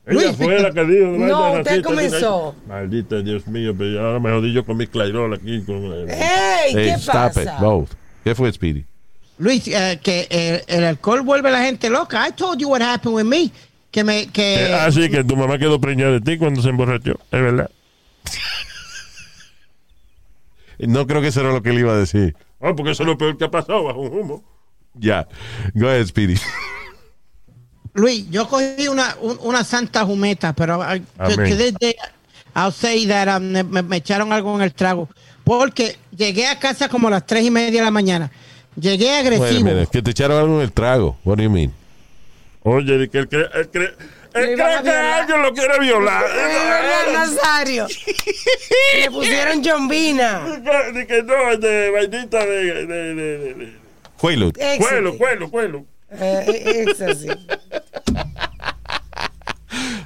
Ella Luis, fue la que dijo. No, usted racista, comenzó. dice, Maldita Dios mío, pero ahora me jodí yo con mi Clairol aquí. Con, eh, ¡Ey! Hey, ¿Qué stop pasa? it, both. ¿Qué fue, Speedy? Luis, eh, que eh, el alcohol vuelve a la gente loca. I told you what happened with me. Que me, que eh, ah, sí, que tu mamá quedó preñada de ti cuando se emborrachó. Es verdad. No creo que eso era lo que él iba a decir. Oh, porque eso es lo peor que ha pasado bajo un humo. Ya. Go ahead, Speedy. Luis, yo cogí una, un- una santa jumeta, pero I- to this day, I'll say that um, me, me echaron algo en el trago. Porque llegué a casa como a las tres y media de la mañana. Llegué Wait a agresivo. minute, que te echaron algo en el trago. What do you mean? Oye, que él cree, él cree, él cree que alguien lo quiere violar. Ay, Nazario. Le pusieron jombina. De que no, de vainita de. de, de, de, de- Cuelo. Cuelo, cuelo, cuelo. Eh, es así.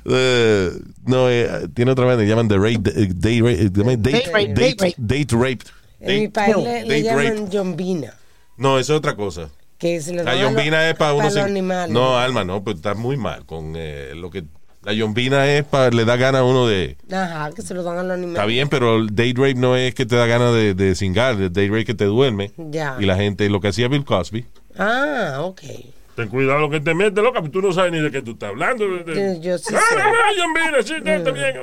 Eh, no, eh, tiene otra vez, le llaman the rape, eh, eh, date, Date rape, date, date rape. date rape. En mi Date- país no, le, le date rape. llaman jombina. No, eso es otra cosa. Que se La dan a los- yombina es para uno los animales. No, Alma, no, pero está muy mal con eh, lo que la yombina es para le da gana a uno de Ajá, que se lo dan a los animales. Está bien, pero el date rape no es que te da ganas de, de cingar, el date rape que te duerme. Ya. Y la gente, lo que hacía Bill Cosby, Ah, ok. Ten cuidado lo que te metes, loca, porque tú no sabes ni de qué tú estás hablando. Yo, yo sí Ah, sé. no, no, yo mira, sí, está bien.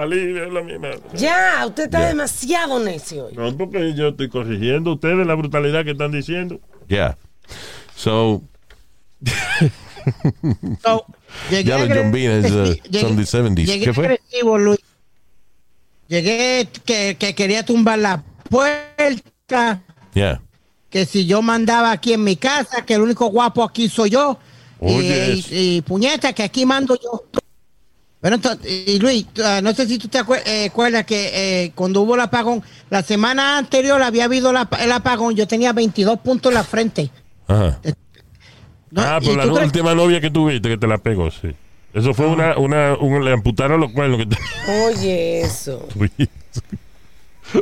Vamos a. Ali es la misma. Ya, usted está Ya. demasiado necio hoy. No, porque yo estoy corrigiendo a ustedes la brutalidad que están diciendo. yeah. So, So, llegué Ya, los agre- Jombinas, uh, llegué- son the 70s. Llegué ¿Qué fue? agresivo, Luis. Llegué que, que quería tumbar la puerta, yeah. que si yo mandaba aquí en mi casa, que el único guapo aquí soy yo. Y- Oye, y, eso. y puñeta, que aquí mando yo. Pero entonces, y Luis, ah, no sé si tú te eh, acuerdas que eh, cuando hubo el apagón, la semana anterior había habido la- el apagón, yo tenía 22 puntos en la frente. Ajá. ¿no? Ah, ¿Y por la última novia que tuviste que te la pegó, sí. Eso fue una, una, un- le amputaron los cuernos. que Oye, eso.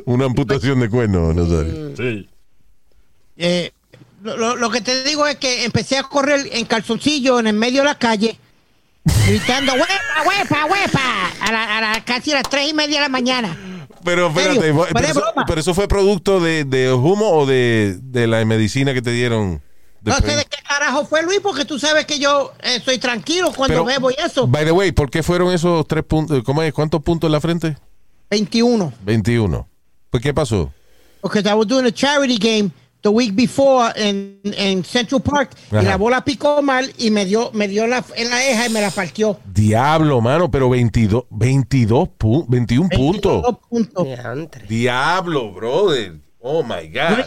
Una amputación de cuerno, Nazario. Sí. Eh, lo, lo- lo que te digo es que empecé a correr en calzoncillo en el medio de la calle, gritando, huepa, huepa, huepa, a, la- a la- casi a las tres y media de la mañana. Pero espérate, pero, eso, pero eso fue producto de, de humo o de, de la medicina que te dieron. No sé de qué carajo fue Luis, porque tú sabes que yo eh, soy tranquilo cuando Pero, bebo y eso. By the way, ¿por qué fueron esos tres puntos? ¿Cómo es? ¿Cuántos puntos en la frente? 21. 21. Pues, ¿qué pasó? Porque I was doing a charity game the week before en, en Central Park Ajá. y la bola picó mal y me dio, me dio la, en la eja y me la partió. Diablo, mano, pero 22, 22 pu- 21 puntos. 22 puntos. Diantre. Diablo, brother. Oh my God.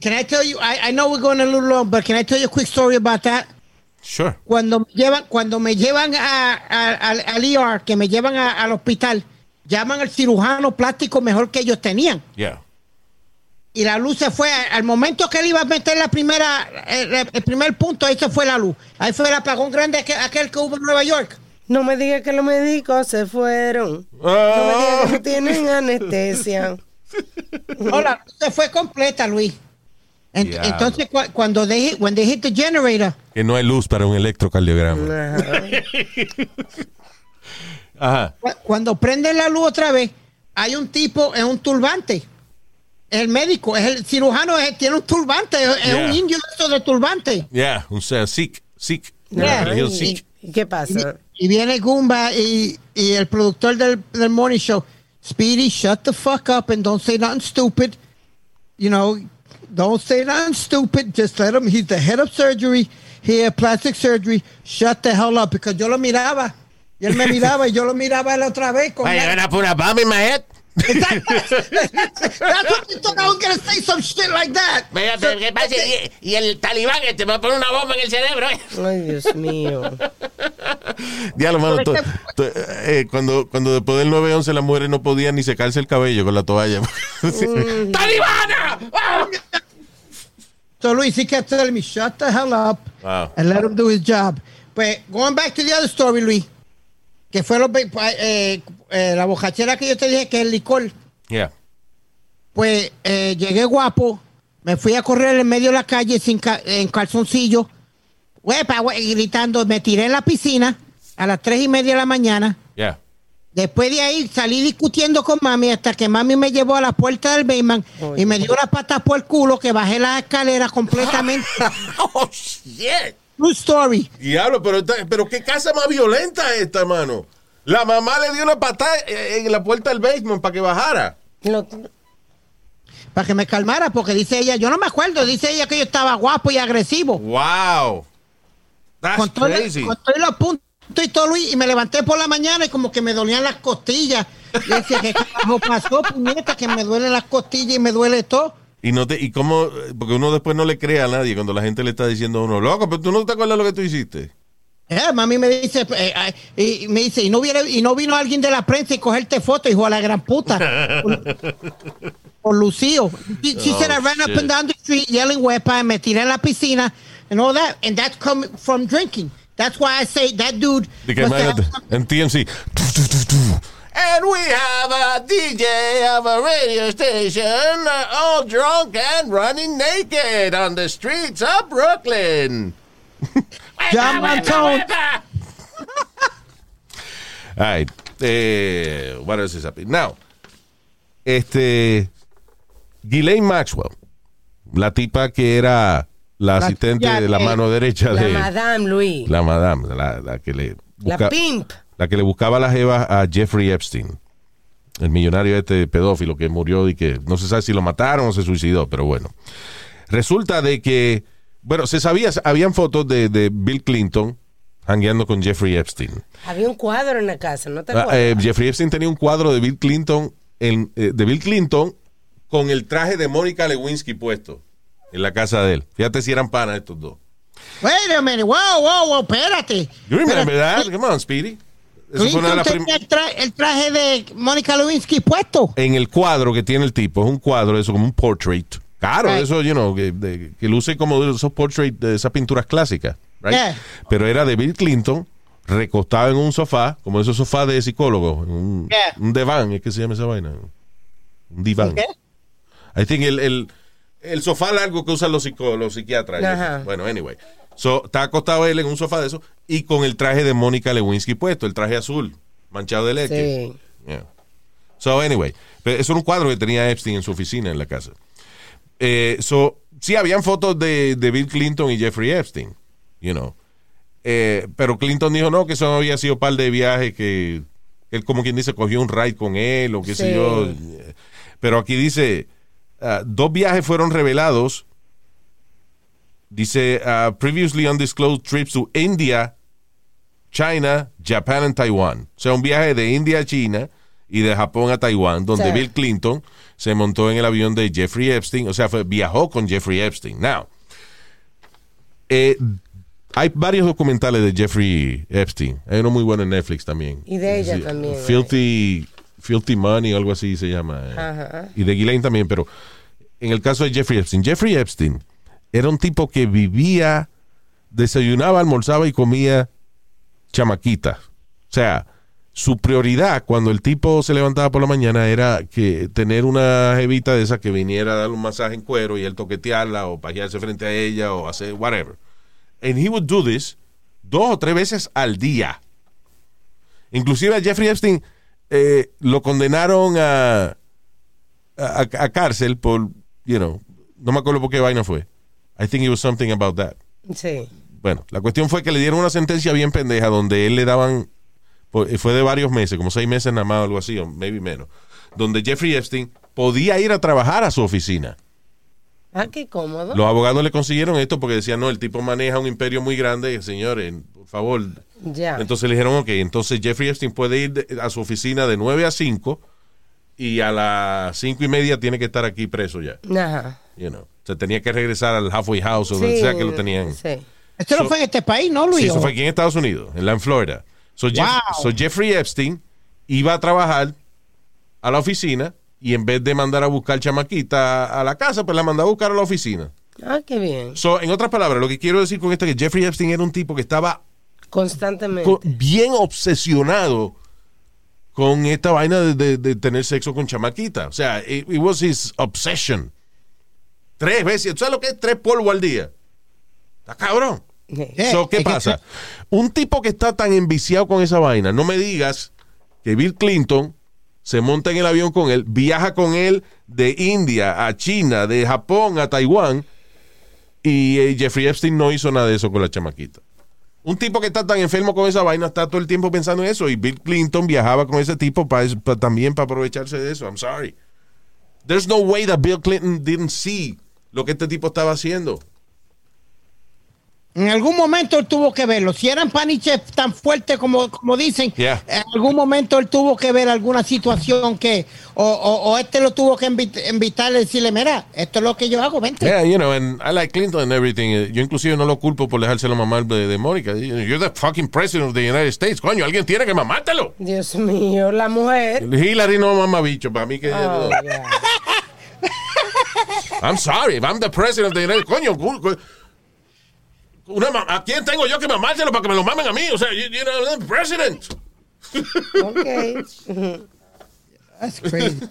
Can I tell you, I, I know we're going a little long, but can I tell you a quick story about that? Sure. Cuando me llevan, cuando me llevan a, a- al, al ER, que me llevan a- al hospital, llaman al cirujano plástico mejor que ellos tenían. Yeah. Y la luz se fue. Al momento que él iba a meter la primera, el, el primer punto, ahí se fue la luz. Ahí fue el apagón grande aquel, aquel que hubo en Nueva York. No me digas que los médicos se fueron. No me Ah. digas que no tienen anestesia. No, la luz se fue completa, Luis. En- entonces, cu- cuando they hit, when they hit the generator, Que no hay luz para un electrocardiograma. Ajá. Ajá. cu- cuando prenden la luz otra vez, hay un tipo en un turbante. El médico, es el cirujano, es- tiene un turbante, es, Yeah. un indio esto de turbante. Yeah, un sea, Sikh. Sikh. Yeah. Religión ¿Y, Sikh. y qué pasa? y viene Goomba y, y el productor del, del morning show, Speedy, shut the fuck up and don't say nothing stupid. You know, don't say nothing stupid. Just let him. He's the head of surgery here, plastic surgery. Shut the hell up. Because yo lo miraba. Y él me miraba y yo lo miraba la otra vez. Con la- put a bomb That's what you thought I was going to say some shit like that. Vaya, pero ¿qué pasa? Y, y el talibán este me va a poner una bomba en el cerebro. ¿eh? Ay, Dios mío. Diablo, mano. eh, cuando, cuando después del 9-11 las mujeres no podían ni secarse el cabello con la toalla. ¡Talibana! ¡Ah! So Luis, he kept telling me, shut the hell up Wow. and let him do his job. Pues, going back to the other story, Luis, que fue lo, eh, eh, la bojachera que yo te dije que es el licor. Yeah. Pues eh, llegué guapo, me fui a correr en medio de la calle sin ca- en calzoncillo, huepa, hue- gritando, me tiré en la piscina a las tres y media de la mañana. Yeah. Después de ahí salí discutiendo con mami hasta que mami me llevó a la puerta del Bayman y me dio las patas por el culo que bajé las escaleras completamente. ¡Oh, shit! True story. Diablo, pero, esta- pero qué casa más violenta es esta, mano. La mamá le dio una patada en la puerta del basement para que bajara. No, Para que me calmara, porque dice ella, yo no me acuerdo, dice ella que yo estaba guapo y agresivo. Wow. That's con todo, crazy. con todo los puntos y todo, Luis, y me levanté por la mañana y como que me dolían las costillas. Y decía, ¿qué carajo pasó, puñeta? Que me duelen las costillas y me duele todo. Y no te, y cómo, porque uno después no le cree a nadie cuando la gente le está diciendo a uno, loco, pero tú no te acuerdas lo que tú hiciste. Eh, mami me dice, eh, eh, y me dice, y no, viene, y no vino alguien de la prensa y cogerte foto, hijo de la gran puta. por, Lucío. She, she Oh, said I ran up and down the street yelling huepa, me tiré en la piscina and all that. And that's coming from drinking. That's why I say that dude. Have en TMC. And we have a DJ of a radio station, all drunk and running naked on the streets of Brooklyn. Montone. All right. Eh, what else is happening? Now, este, Ghislaine Maxwell, la tipa que era la, asistente de la mano derecha la de Madame Louis. La, la madame, la, la que le busca- pimp. La que le buscaba las jevas a Jeffrey Epstein, el millonario este pedófilo que murió y que no se sabe si lo mataron o se suicidó, pero bueno. Resulta de que, bueno, se sabía, habían fotos de, de Bill Clinton hangueando con Jeffrey Epstein. Había un cuadro en la casa, ¿no te Ah, acuerdas? eh, Jeffrey Epstein tenía un cuadro de Bill Clinton, en- eh, de Bill Clinton con el traje de Mónica Lewinsky puesto en la casa de él. Fíjate si eran panas estos dos. Wait a minute. Wow, wow, wow, espérate. You remember Espérate. that? Come on, Speedy. Eso fue una de Clinton las tenía el, tra- el traje de Mónica Lewinsky puesto. en el cuadro que tiene el tipo, es un cuadro, eso como un portrait. Claro, Right. eso, you know, que, de- que luce como esos portraits de esas pinturas clásicas. right? Yeah. Pero era de Bill Clinton recostado en un sofá, como esos sofás de psicólogo, un, Yeah. un diván, es que se llama esa vaina. Un diván. ¿Qué? I think el, el, el sofá largo que usan los, psico- los psiquiatras. Bueno, anyway. So, está acostado él en un sofá de eso y con el traje de Mónica Lewinsky puesto, el traje azul, manchado de leche. Sí. Yeah. So, anyway, eso era un cuadro que tenía Epstein en su oficina en la casa. Eh, so, sí, habían fotos de, de Bill Clinton y Jeffrey Epstein, you know. Eh, pero Clinton dijo no, que eso no había sido par de viajes, que él, como quien dice, cogió un ride con él o qué sé yo. Pero aquí dice, ah, dos viajes fueron revelados. Dice, ah, previously undisclosed trips to India, China, Japan and Taiwan. O sea, un viaje de India a China y de Japón a Taiwán, donde Sí. Bill Clinton se montó en el avión de Jeffrey Epstein, o sea, fue- viajó con Jeffrey Epstein. Now, eh, hay varios documentales de Jeffrey Epstein. Hay uno muy bueno en Netflix también. Y de ella Sí, también, ¿eh? Filthy, Filthy Money, algo así se llama. eh. Y de Ghislaine también, pero en el caso de Jeffrey Epstein, Jeffrey Epstein era un tipo que vivía, desayunaba, almorzaba y comía chamaquitas. O sea, su prioridad cuando el tipo se levantaba por la mañana era que tener una jevita de esa que viniera a darle un masaje en cuero y él toquetearla o pajearse frente a ella o hacer whatever. And he would do this dos o tres veces al día. Inclusive a Jeffrey Epstein eh, lo condenaron a, a, a cárcel por, you know, no me acuerdo por qué vaina fue. I think it was something about that. Sí. Bueno, la cuestión fue que le dieron una sentencia bien pendeja donde él le daban, fue de varios meses, como seis meses nada más, algo así, o maybe menos, donde Jeffrey Epstein podía ir a trabajar a su oficina. Ah, qué cómodo. Los abogados le consiguieron esto porque decían, no, el tipo maneja un imperio muy grande, señores, por favor. Ya. Entonces le dijeron, ok, entonces Jeffrey Epstein puede ir de- a su oficina de 9 a 5 y a las cinco y media tiene que estar aquí preso ya. Ajá. You know. Se tenía que regresar al halfway house o donde sea que lo tenían. Sí. Esto no So- fue en este país, ¿no, Luis? Sí, eso fue aquí en Estados Unidos, en la en Florida. So, Jeff- Wow. so Jeffrey Epstein iba a trabajar a la oficina y en vez de mandar a buscar chamaquita a la casa, pues la mandaba a buscar a la oficina. Ah, qué bien. So, en otras palabras, lo que quiero decir con esto es que Jeffrey Epstein era un tipo que estaba Constantemente. co- bien obsesionado con esta vaina de, de- de tener sexo con chamaquita. O sea, it, it was his obsession. Tres veces, ¿tú sabes lo que es? Tres polvos al día. Está cabrón. Eh, So, ¿Qué pasa? Un tipo que está tan enviciado con esa vaina, no me digas que Bill Clinton se monta en el avión con él, viaja con él de India a China, de Japón a Taiwán, y eh, Jeffrey Epstein no hizo nada de eso con la chamaquita. Un tipo que está tan enfermo con esa vaina está todo el tiempo pensando en eso, y Bill Clinton viajaba con ese tipo pa- pa- también para aprovecharse de eso. I'm sorry. There's no way that Bill Clinton didn't see lo que este tipo estaba haciendo. En algún momento él tuvo que verlo. Si eran paniches tan fuertes como, como dicen, Yeah. en algún momento él tuvo que ver alguna situación que, o, o- o este lo tuvo que invit- invitar y decirle, mira, esto es lo que yo hago, vente. Yeah, you know, and I like Clinton and everything. Yo inclusive no lo culpo por dejárselo mamar de, de Mónica. You're the fucking president of the United States. Coño, alguien tiene que mamártelo. Dios mío, la mujer. Hillary no mama bicho, para mí que... Oh, yeah. I'm sorry, if I'm the president of the United Coño, gu- gu- una ma- ¿a quién tengo yo que mamárselo para que me lo mamen a mí? O sea, you, you know, I'm the president. Okay. That's crazy.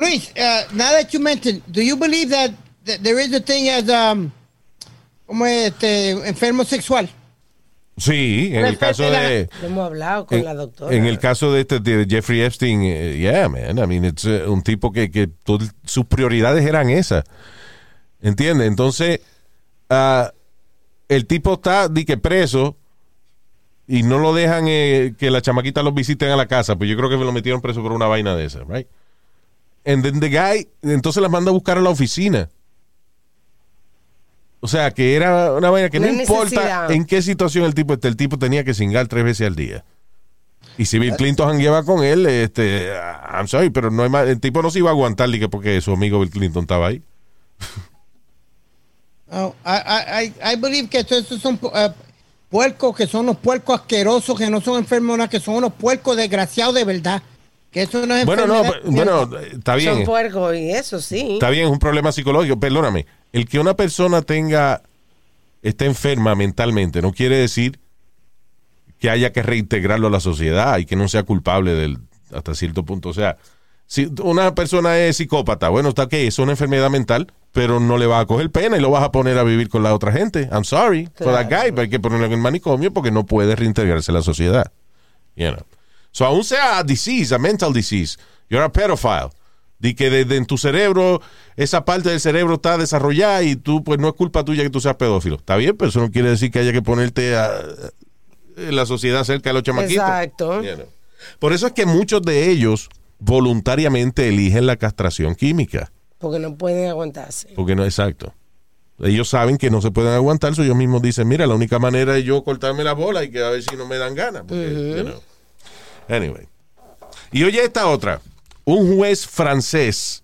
Luis, uh, now that you mentioned, do you believe that, that there is a thing as um, como este enfermo sexual? Sí, en el caso de... Lo hemos hablado con En, la doctora. en el caso de, este, de Jeffrey Epstein, eh, yeah, man, I mean, it's eh, un tipo que, que todo- sus prioridades eran esas. ¿Entiendes? Entonces, ah, el tipo está di que preso y no lo dejan eh, que la chamaquita los visiten a la casa, pues yo creo que lo metieron preso por una vaina de esa, right? And then the guy, entonces las manda a buscar a la oficina. O sea, que era una vaina que no, importa necesidad. en qué situación el tipo esté, el tipo tenía que cingar tres veces al día. Y si Bill Clinton jangueaba con él, este, I'm sorry, pero no hay más, el tipo no se iba a aguantar ni que porque su amigo Bill Clinton estaba ahí. Oh, I, I, I- believe que estos son uh, puercos, que son unos puercos asquerosos, que no son enfermos, que son unos puercos desgraciados de verdad. Que eso no es Bueno, no, bueno, está bien. Son puercos y eso sí. Está bien, es un problema psicológico. Perdóname. El que una persona tenga, esté enferma mentalmente, no quiere decir que haya que reintegrarlo a la sociedad y que no sea culpable del, hasta cierto punto. O sea, si una persona es psicópata, bueno, está que es una enfermedad mental, pero no le vas a coger pena y lo vas a poner a vivir con la otra gente. I'm sorry for that guy, pero hay que ponerlo en el manicomio porque no puede reintegrarse a la sociedad. You know. So, aún sea a disease, a mental disease, you're a pedophile. Di que desde en tu cerebro, esa parte del cerebro está desarrollada y tú, pues no es culpa tuya que tú seas pedófilo. Está bien, pero eso no quiere decir que haya que ponerte a, en la sociedad cerca de los chamaquitos. Exacto. You know. Por eso es que muchos de ellos voluntariamente eligen la castración química. Porque no pueden aguantarse. Porque no, exacto. Ellos saben que no se pueden aguantar, so ellos mismos dicen, mira, la única manera es yo cortarme la bola y que a ver si no me dan ganas. porque, you know. Anyway. Y oye esta otra. Un juez francés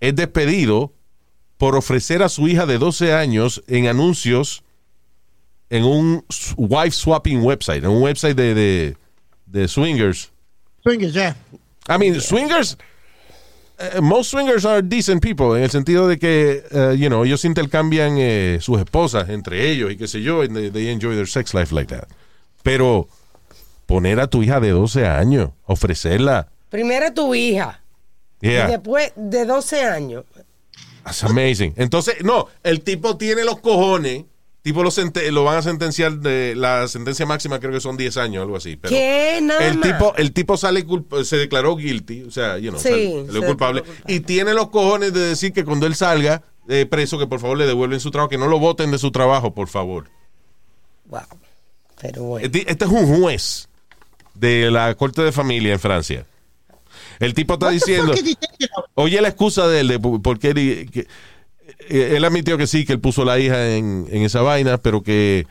es despedido por ofrecer a su hija de 12 años en anuncios en un wife swapping website, en un website de, de, de swingers. Swingers, yeah. I mean, swingers, eh, most swingers are decent people, en el sentido de que, eh, you know, ellos intercambian eh, sus esposas entre ellos y qué sé yo, and they, they enjoy their sex life like that. Pero poner a tu hija de 12 años, ofrecerla, Primero tu hija. yeah, Y después de 12 años. that's amazing. Entonces, no, el tipo tiene los cojones, tipo lo, lo van a sentenciar, de la sentencia máxima creo que son 10 años, algo así. Pero ¿Qué? Nada el más. tipo, el tipo sale se declaró guilty, o sea, you know, Sí, sal- se salió culpable, declaró culpable. y tiene los cojones de decir que cuando él salga eh, preso, que por favor le devuelven su trabajo, que no lo voten de su trabajo, por favor. Wow. Pero bueno. Este, este es un juez de la corte de familia en Francia. El tipo está diciendo, oye la excusa de él, de por por qué él, que- eh, él admitió que sí, que él puso la hija en, en esa vaina, pero que,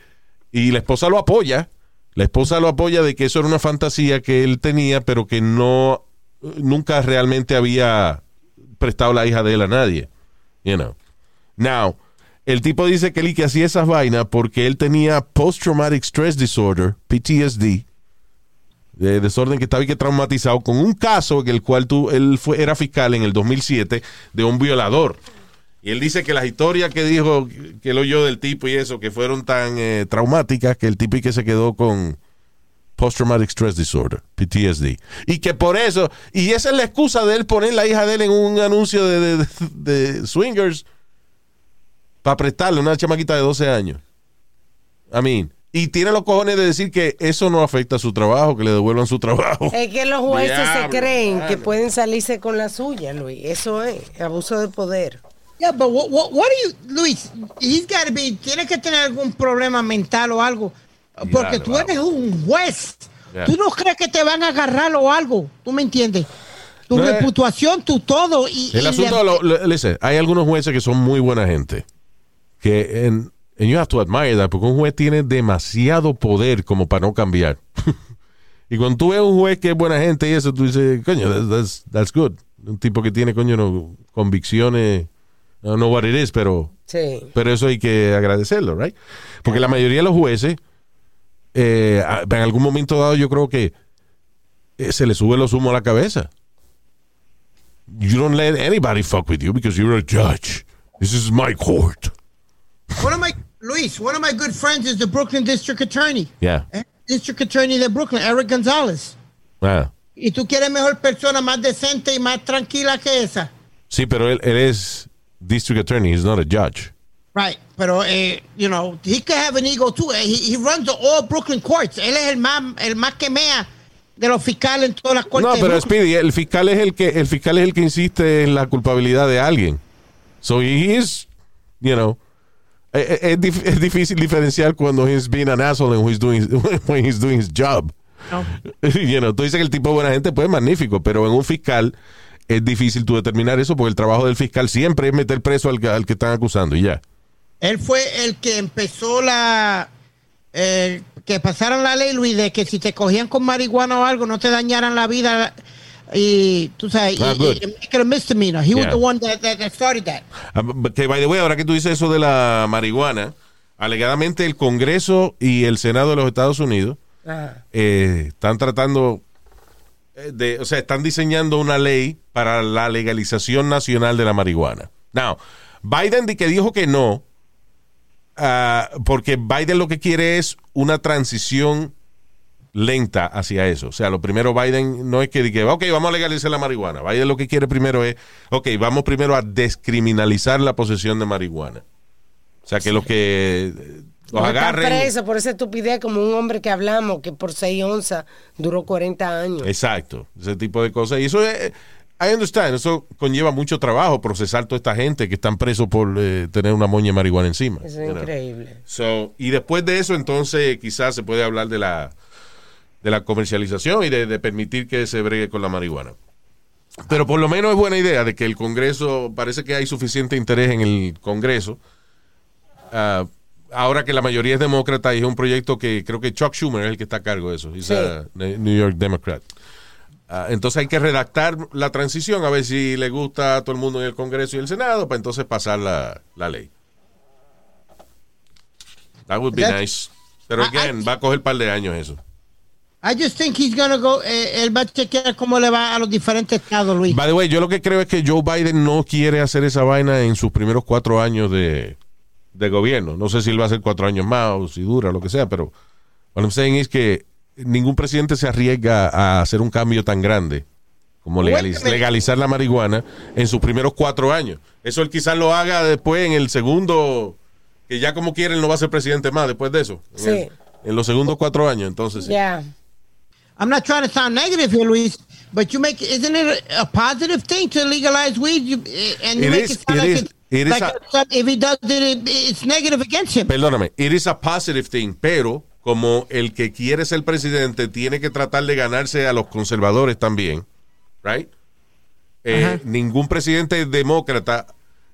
y la esposa lo apoya, la esposa lo apoya de que eso era una fantasía que él tenía, pero que no, nunca realmente había prestado la hija de él a nadie. You know. Now, el tipo dice que él que hacía esas vainas porque él tenía post-traumatic stress disorder, PTSD, de desorden que estaba y que traumatizado con un caso en el cual tú, él fue, era fiscal en el 2007 de un violador. Y él dice que las historias que dijo, que él oyó del tipo y eso, que fueron tan eh, traumáticas que el tipo y que se quedó con post-traumatic stress disorder, PTSD. Y que por eso, y esa es la excusa de él poner la hija de él en un anuncio de, swingers para prestarle una chamaquita de 12 años. I mean, y tiene los cojones de decir que eso no afecta a su trabajo, que le devuelvan su trabajo. Es que los jueces se creen que pueden salirse con la suya, Luis. Eso es abuso de poder. Yeah, but what, what, what do you, Luis? He's got to be, tiene que tener algún problema mental o algo. Porque tú eres un juez. Yeah. Tú no crees que te van a agarrar o algo. ¿Tú me entiendes? Tu No, reputación, tu todo. Y, El y asunto, lo, lo- listen, hay algunos jueces que son muy buena gente. Que en, and you have to admire that, porque un juez tiene demasiado poder como para no cambiar. y cuando tú ves un juez que es buena gente y eso, tú dices, coño, that's, that's, that's good. Un tipo que tiene, coño, no, convicciones, I don't know what it is, pero, Sí. pero eso hay que agradecerlo, right? Porque la mayoría de los jueces, eh, en algún momento dado, yo creo que eh, se le sube los humos a la cabeza. You don't let anybody fuck with you because you're a judge. This is my court. One of my, Luis, one of my good friends is the Brooklyn District Attorney. Yeah. Eh, District Attorney de Brooklyn, Eric Gonzalez. Ah. Y tú quieres mejor persona, más decente y más tranquila que esa. Sí, pero él, él es district attorney. He's not a judge. Right, pero, eh, you know, he could have an ego too. Eh, He, he runs all Brooklyn courts. Él es el más, el más que mea de los fiscales en todas las cortes. No, pero. Speedy, el fiscal es el que el fiscal es el que insiste en la culpabilidad de alguien. So he is, you know, eh, eh, es, es difícil diferenciar cuando he's being an asshole and when he's doing when he's doing his job. No. You know, tú dices que el tipo de buena gente pues es magnífico, pero en un fiscal es difícil tú determinar eso porque el trabajo del fiscal siempre es meter preso al, que- al que están acusando y ya. Él fue el que empezó la. eh, que pasaron la ley, Luis, de que si te cogían con marihuana o algo, no te dañaran la vida. Y tú sabes, y, Ah, y make it a misdemeanor. He was Yeah. the one that, that, that started that. Ah, but by the way, ahora que tú dices eso de la marihuana, alegadamente el Congreso y el Senado de los Estados Unidos Ajá. eh, están tratando eh, de, o sea, están diseñando una ley para la legalización nacional de la marihuana. Now, Biden que dijo que no, ah, porque Biden lo que quiere es una transición lenta hacia eso. O sea, lo primero Biden no es que diga, ok, vamos a legalizar la marihuana. Biden lo que quiere primero es, ok, vamos primero a descriminalizar la posesión de marihuana. O sea, que los que eh, los No está agarren... preso por esa estupidez como un hombre que hablamos que por 6 onzas duró 40 años. Exacto, ese tipo de cosas. Y eso es, I understand, eso conlleva mucho trabajo procesar toda esta gente que están presos por eh, tener una moña de marihuana encima. Eso es increíble. So, y después de eso, entonces, quizás se puede hablar de la, de la comercialización y de, de permitir que se bregue con la marihuana. Pero por lo menos es buena idea de que el Congreso, parece que hay suficiente interés en el Congreso. ah, ahora que la mayoría es demócrata y es un proyecto que creo que Chuck Schumer es el que está a cargo de eso. Sí. New York Democrat. Ah, entonces hay que redactar la transición a ver si le gusta a todo el mundo en el Congreso y el Senado para entonces pasar la, la ley. That would be nice. Pero I- again, va a coger un par de años eso. I just think he's gonna go, eh, él va a chequear cómo le va a los diferentes estados, Luis. By the way, yo lo que creo es que Joe Biden no quiere hacer esa vaina en sus primeros cuatro años de, de gobierno. No sé si él va a hacer cuatro años más o si dura, lo que sea, pero what I'm saying es que ningún presidente se arriesga a hacer un cambio tan grande como legaliz- legalizar la marihuana en sus primeros cuatro años. Eso él quizás lo haga después en el segundo, que ya como quiere él no va a ser presidente más después de eso. En, Sí. el- en los segundos cuatro años, entonces. sí. I'm not trying to sound negative here, Luis, but you make, isn't it a, positive thing to legalize weed? You, eh, and you It make is- it sound it like, is- it's, it is like a- if he does it, it, it's negative against him. Perdóname, it is a positive thing, pero como el que quiere ser presidente tiene que tratar de ganarse a los conservadores también, right? Eh, ningún presidente demócrata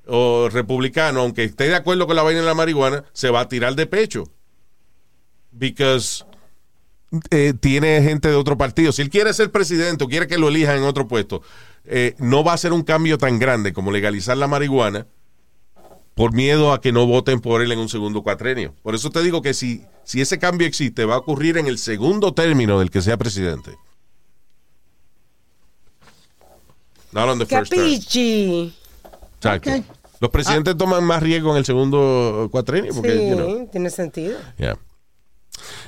o republicano, aunque esté de acuerdo con la vaina de la marihuana, se va a tirar de pecho. Because eh, tiene gente de otro partido. Si él quiere ser presidente o quiere que lo elijan en otro puesto, eh, no va a ser un cambio tan grande como legalizar la marihuana por miedo a que no voten por él en un segundo cuatrenio. Por eso te digo que si, si ese cambio existe, va a ocurrir en el segundo término del que sea presidente. Not on the first term. Capichi. Exacto. Los presidentes toman más riesgo en el segundo cuatrenio porque, Sí, you know, tiene sentido. yeah.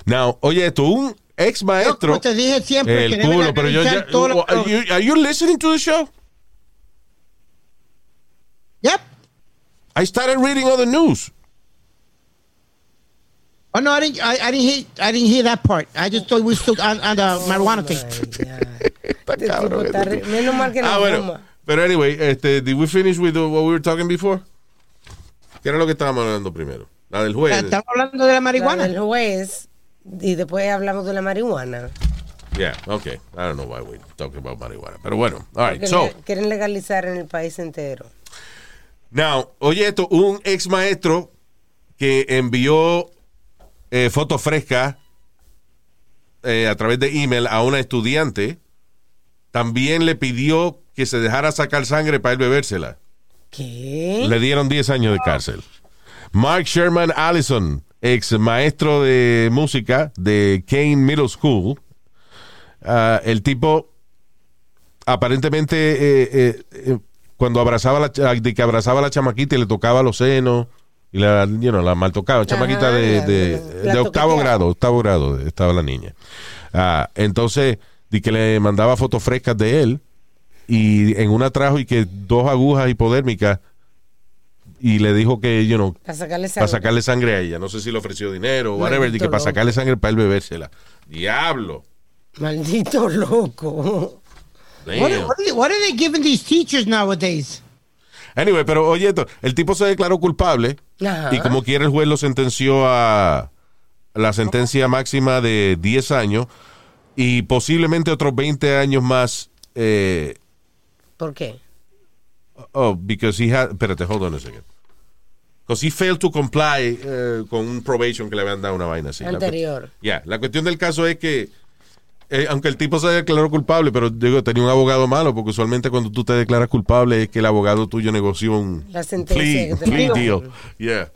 Now, oye, esto, un ex maestro. como te dije siempre, El que culo, pero yo ya. lo- are, you, are you listening to the show? Yep. I started reading all the news. Oh no, I didn't. I, I didn't hear. I didn't hear that part. I just thought we stood on, on the marijuana thing. Está Este este. Menos mal que no Ah, bueno. Pero anyway, este, did we finish with the- what we were talking before? ¿Qué era lo que estábamos hablando primero? La del juez. Estamos hablando de la La marihuana. del juez y después hablamos de la marihuana. Yeah, okay. I don't know why we're talking about marijuana. Pero bueno, all right. So, quieren legalizar en el país entero. now, oye esto, un ex maestro que envió eh, fotos frescas eh, a través de email a una estudiante, también le pidió que se dejara sacar sangre para él bebérsela. ¿Qué? Le dieron 10 años de cárcel. Mark Sherman Allison, ex maestro de música de Kane Middle School. ah, el tipo aparentemente eh, eh, eh, cuando abrazaba la, de que abrazaba a la chamaquita y le tocaba los senos y la, you know, la mal tocaba, chamaquita Ajá, de, la- de- la de octavo grado, octavo grado estaba la niña. Ah, entonces, di que le mandaba fotos frescas de él y en una trajo y que dos agujas hipodérmicas y le dijo que, you know, Para sacarle para sangre. sacarle sangre a ella. No sé si le ofreció dinero o whatever, que para sacarle sangre para él bebérsela. Diablo. Maldito loco. What, Damn. what, are they, what are they giving these teachers nowadays? Anyway, pero oye esto, el tipo se declaró culpable Ajá. y como quiere el juez lo sentenció a la sentencia máxima de 10 años y posiblemente otros 20 años más. Eh, ¿Por qué? Oh, because he had, espérate, hold on a second. Because he failed to comply eh, con un probation que le habían dado una vaina así. Anterior. Ya, la cuestión del caso es que, eh, aunque el tipo se declaró culpable, pero digo, tenía un abogado malo, porque usualmente cuando tú te declaras culpable es que el abogado tuyo negoció un La sentencia plea, que te plea deal. Yeah.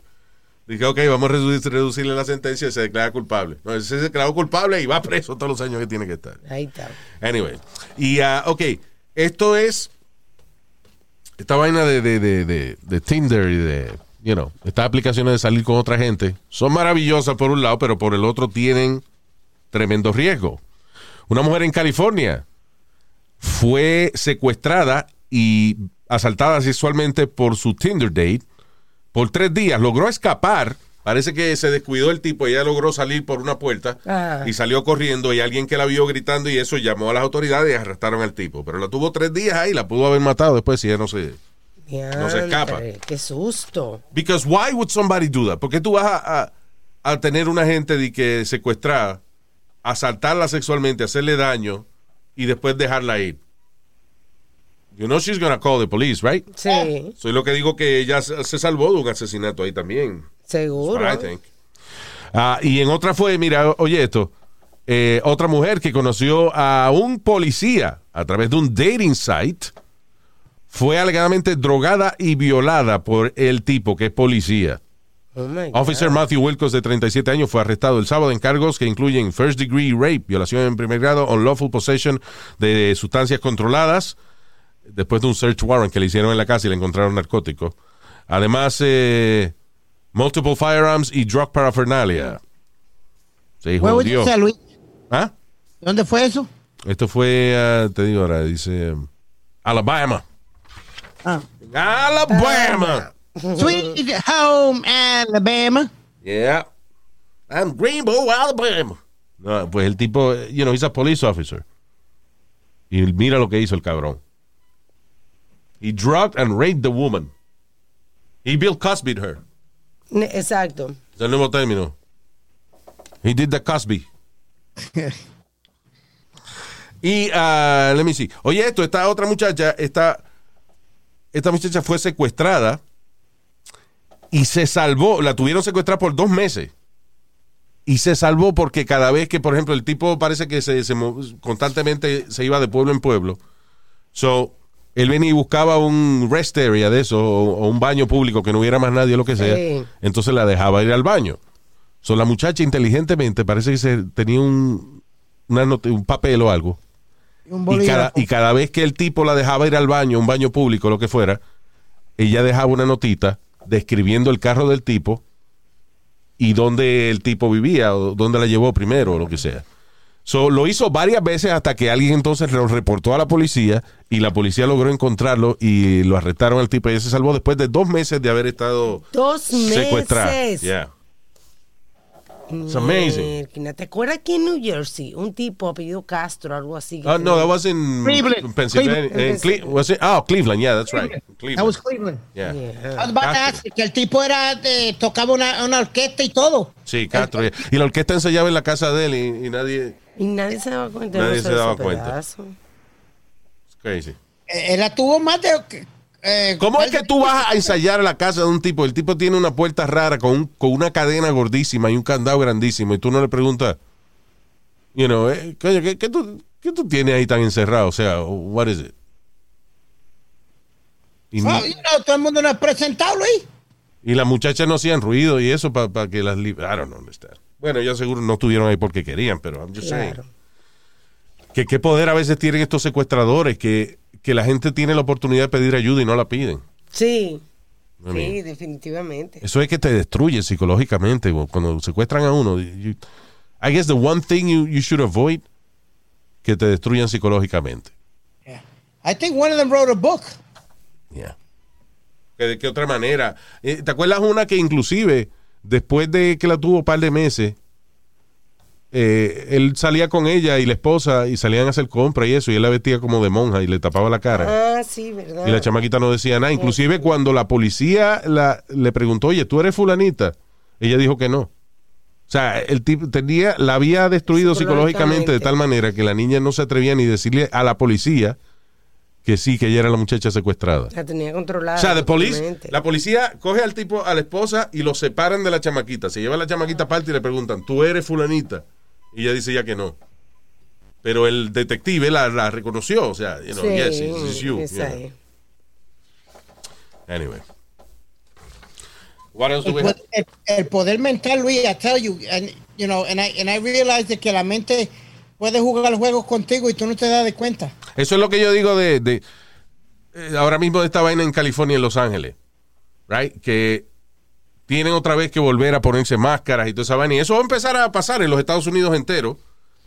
Dije, ok, vamos a reducir- reducirle la sentencia y se declara culpable. No, se declaró culpable y va preso todos los años que tiene que estar. Ahí está. Anyway. Y, ah, ok, esto es. Esta vaina de, de, de, de, de Tinder y de. You know, estas aplicaciones de salir con otra gente son maravillosas por un lado, pero por el otro tienen tremendo riesgo. Una mujer en California fue secuestrada y asaltada sexualmente por su Tinder date por tres días. Logró escapar. Parece que se descuidó el tipo. Ella logró salir por una puerta Ah. y salió corriendo. Y alguien que la vio gritando y eso llamó a las autoridades y arrestaron al tipo. Pero la tuvo tres días ahí. La pudo haber matado después si ella no se. No se escapa. Qué susto. Because why would somebody do that? ¿Por qué tú vas a, a- a tener una gente de que secuestrada, asaltarla sexualmente, hacerle daño y después dejarla ir? You know she's gonna call the police, right? Sí, Soy lo que digo que ella se salvó de un asesinato ahí también. Seguro. I think. Ah, y en otra fue, mira, oye esto, eh, otra mujer que conoció a un policía a través de un dating site fue alegadamente drogada y violada por el tipo que es policía. Oh. Officer Matthew Wilcox, de 37 años, fue arrestado el sábado en cargos que incluyen first degree rape, violación en primer grado, unlawful possession de sustancias controladas, después de un search warrant que le hicieron en la casa y le encontraron narcóticos. Además, eh, multiple firearms y drug paraphernalia. Se Where would you jodió. say, Luis? ¿Ah? ¿Dónde fue eso? Esto fue, ah, te digo ahora, dice um, Alabama. Ah. Alabama. Sweet Home Alabama. Yeah. I'm Greenbow, Alabama. No, pues el tipo, you know, he's a police officer. Y mira lo que hizo el cabrón. He drugged and raped the woman. He Bill Cosby'd her. Exacto. Es el nuevo término. He did the Cosby. y, ah, let me see. Oye, esto, esta otra muchacha, esta, esta muchacha fue secuestrada y se salvó. La tuvieron secuestrada por dos meses. Y se salvó porque cada vez que, por ejemplo, el tipo parece que se, se constantemente se iba de pueblo en pueblo. So, él venía y buscaba un rest area de eso, o, un baño público que no hubiera más nadie, lo que sea. Sí. Entonces la dejaba ir al baño. So, la muchacha inteligentemente parece que se tenía un, una not- un papel o algo. Un Y cada, y cada vez que el tipo la dejaba ir al baño, un baño público, lo que fuera, ella dejaba una notita describiendo el carro del tipo y dónde el tipo vivía o dónde la llevó primero o lo que sea. So, lo hizo varias veces hasta que alguien entonces lo reportó a la policía y la policía logró encontrarlo y lo arrestaron al tipo y se salvó después de dos meses de haber estado Dos secuestrada. meses. Yeah. It's amazing. ¿Te acuerdas aquí en New Jersey? Un tipo apellido Castro, algo así. Oh, no, that was in Cleveland. Pennsylvania. Cleveland. Cle- was it? Oh, Cleveland, yeah, that's right. That Cleveland. was Cleveland. Yeah. I was about to ask que el tipo era de, tocaba una, una orquesta y todo. Sí, Castro. Y la orquesta ensayaba en la casa de él y, y nadie. Y nadie se daba cuenta. Nadie no se daba ese cuenta. pedazo. It's crazy. Eh, Él la tuvo más de. eh, ¿Cómo es que tú vas a ensayar a la casa de un tipo? El tipo tiene una puerta rara con, un- con una cadena gordísima y un candado grandísimo y tú no le preguntas, you know, eh, coño, ¿qué, qué tú, qué tú tienes ahí tan encerrado? O sea, what is it? Y, Oh, you know, todo el mundo no es presentado, Luis. y las muchachas no hacían ruido y eso para que las... I don't understand. Bueno, ya seguro no estuvieron ahí porque querían, pero I'm just saying. Que qué poder a veces tienen estos secuestradores que, que la gente tiene la oportunidad de pedir ayuda y no la piden. Sí. I mean, Sí, definitivamente. Eso es que te destruye psicológicamente cuando secuestran a uno. you- I guess the one thing you, you should avoid que te destruyan psicológicamente. I think one of them wrote a book. Yeah. ¿Que ¿De qué otra manera? Eh, ¿Te acuerdas una que inclusive después de que la tuvo un par de meses, eh, él salía con ella y la esposa y salían a hacer compras y eso y él la vestía como de monja y le tapaba la cara? Ah, sí, ¿verdad? Y la chamaquita no decía nada. Inclusive cuando la policía la, le preguntó, oye, ¿tú eres fulanita? Ella dijo que no. O sea, el tipo tenía, la había destruido psicológicamente de tal manera que la niña no se atrevía ni decirle a la policía que sí, que ella era la muchacha secuestrada. La tenía controlada. O sea, de police, la policía coge al tipo, a la esposa y lo separan de la chamaquita. Se lleva a la chamaquita aparte y le preguntan, ¿tú eres fulanita? Y ella dice ya que no. Pero el detective la, la reconoció. O sea, you know, Sí, yes, it's, it's you. know. Anyway. What else do El we poder, have? el- el poder mental, Luis, I tell you, and, you know, and I, and I realize de que la mente puede jugar juegos contigo y tú no te das de cuenta. Eso es lo que yo digo de, de eh, ahora mismo de esta vaina en California, en Los Ángeles. Right? Que tienen otra vez que volver a ponerse máscaras y toda esa vaina. Y eso va a empezar a pasar en los Estados Unidos enteros.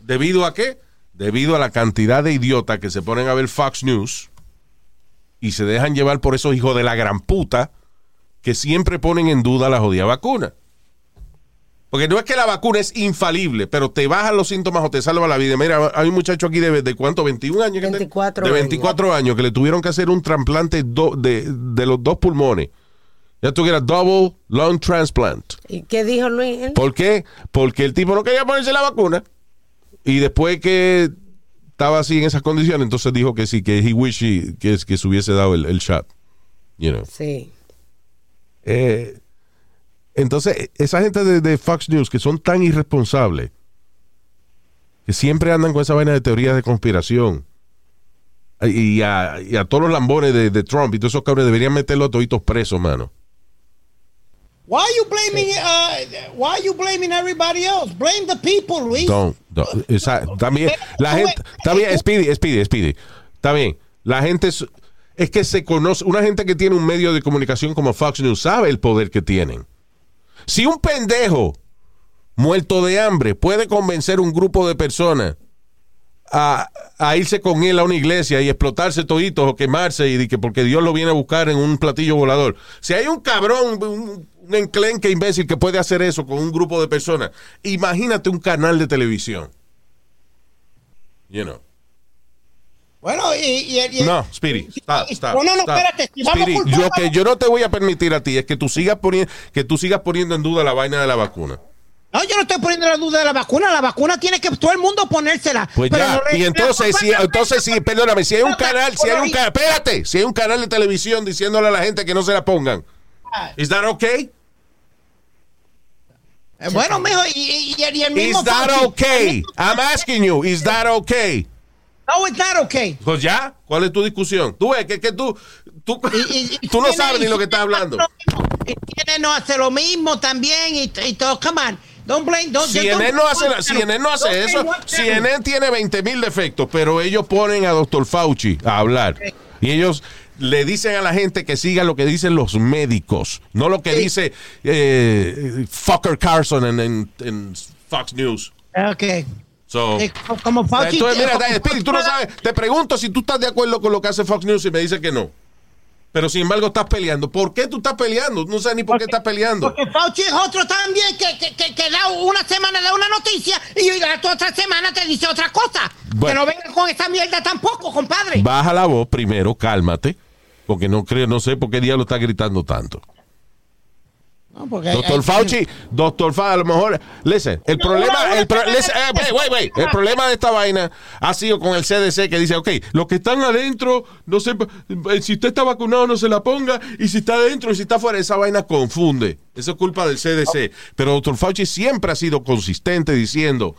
¿Debido a qué? Debido a la cantidad de idiotas que se ponen a ver Fox News y se dejan llevar por esos hijos de la gran puta que siempre ponen en duda la jodida vacuna. Porque no es que la vacuna es infalible, pero te bajan los síntomas o te salva la vida. Mira, hay un muchacho aquí de, de cuánto, 21 años. que te- 24 de 24 años. que le tuvieron que hacer un trasplante do- de, de los dos pulmones. Ya tuviera double lung transplant. ¿Y qué dijo Luis? Él? ¿Por qué? Porque el tipo no quería ponerse la vacuna. Y después que estaba así en esas condiciones, entonces dijo que sí, que he wish he- que, que se hubiese dado el, el shot. You know. Sí. Eh, entonces, esa gente de, de Fox News que son tan irresponsables, que siempre andan con esa vaina de teorías de conspiración, y a, y a todos los lambones de, de Trump y todos esos cabrones deberían meterlos a toditos presos, mano. Why are you blaming uh, why are you blaming everybody else? Blame the people, Luis. Don't, don't. Esa- también, la gente, está bien, Speedy, Speedy, Speedy. Está bien. La gente es, es que se conoce, una gente que tiene un medio de comunicación como Fox News sabe el poder que tienen. Si un pendejo muerto de hambre puede convencer un grupo de personas a, a irse con él a una iglesia y explotarse toditos o quemarse y que porque Dios lo viene a buscar en un platillo volador. Si hay un cabrón, un, un enclenque imbécil que puede hacer eso con un grupo de personas, imagínate un canal de televisión. You know. Bueno, y, y- y- No, Speedy, stop, stop. No, no, no, espérate, si vamos culpar yo que yo no te voy a permitir a ti es que tú sigas poniendo que tú sigas poniendo en duda la vaina de la vacuna. No, yo no estoy poniendo la duda de la vacuna. La vacuna tiene que todo el mundo ponérsela. Pues Pero ya, no y entonces si entonces sí, perdóname, si hay un canal, si hay un canal, espérate, si hay un canal de televisión diciéndole a la gente que no se la pongan. ¿Is that okay? Eh, Bueno, mijo, y, y- y- el mismo Is that okay? I'm asking you, is that okay? No, it's not okay. Pues ya, ¿cuál es tu discusión? Tú ves que, que tú, tú, Y- y- tú no tiene- sabes ni lo que estás hablando. Y tiene no hace lo mismo también y, y todo. Come on. Don't blame. Don't, CNN don't- no hace, CNN no hace don't eso. CNN tiene 20 mil defectos, pero ellos ponen a Dr. Fauci a hablar. Y ellos le dicen a la gente que siga lo que dicen los médicos, no lo que dice eh, Fucker Carson en, en- en Fox News. Ok. So, Eh, como Fauci. entonces, mira, tú no sabes. Te pregunto si tú estás de acuerdo con lo que hace Fox News y me dice que no. Pero sin embargo estás peleando. ¿Por qué tú estás peleando? No sé ni por qué estás peleando. Porque Fauci es otro también que, que, que, que da una semana da una noticia y la otra semana te dice otra cosa. Bueno. Que no venga con esta mierda tampoco, compadre. Baja la voz primero, cálmate. Porque no creo, no sé por qué diablo está gritando tanto. No, porque- Doctor Fauci, doctor Fauci, a lo mejor, listen, el problema, el, pro- listen, eh, wait, wait, wait. el problema de esta vaina ha sido con el CDC que dice, ok, los que están adentro, no sé, eh, si usted está vacunado no se la ponga, y si está adentro y si está fuera, esa vaina confunde. Eso es culpa del CDC. Pero doctor Fauci siempre ha sido consistente diciendo,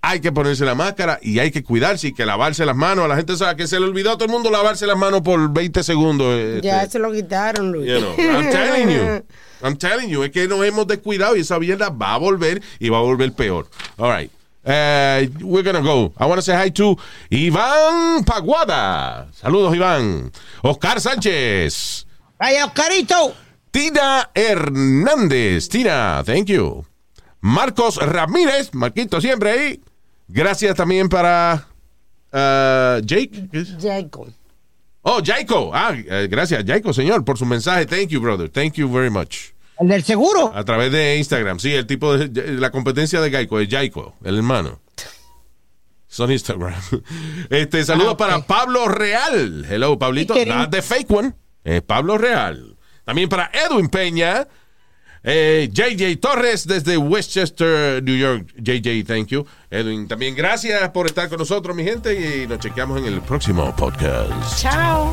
hay que ponerse la máscara y hay que cuidarse y que lavarse las manos. A la gente sabe que se le olvidó a todo el mundo lavarse las manos por 20 segundos. eh, Ya este. se lo quitaron, Luis. You know, I'm telling you. I'm telling you. Es que nos hemos descuidado y esa mierda va a volver y va a volver peor. All right. Uh, we're gonna go. I want to say hi to Iván Paguada. Saludos, Iván. Oscar Sánchez. Vaya, Oscarito. Tina Hernández. Tina, thank you. Marcos Ramírez. Marquito siempre ahí. Gracias también para uh, Jake. Jacob. Oh, Jaiko. Ah, eh, gracias, Jaiko, señor, por su mensaje. Thank you, brother. Thank you very much. El del seguro. A través de Instagram. Sí, el tipo de la competencia de Geico es Jaiko, el hermano. Son Instagram. Este, saludos Ah, ok. para Pablo Real. Hello, Pablito. Not the fake one. Es Pablo Real. También para Edwin Peña. Eh, JJ Torres desde Westchester, New York. JJ, thank you. Edwin, también gracias por estar con nosotros, mi gente, y nos chequeamos en el próximo podcast. Chao.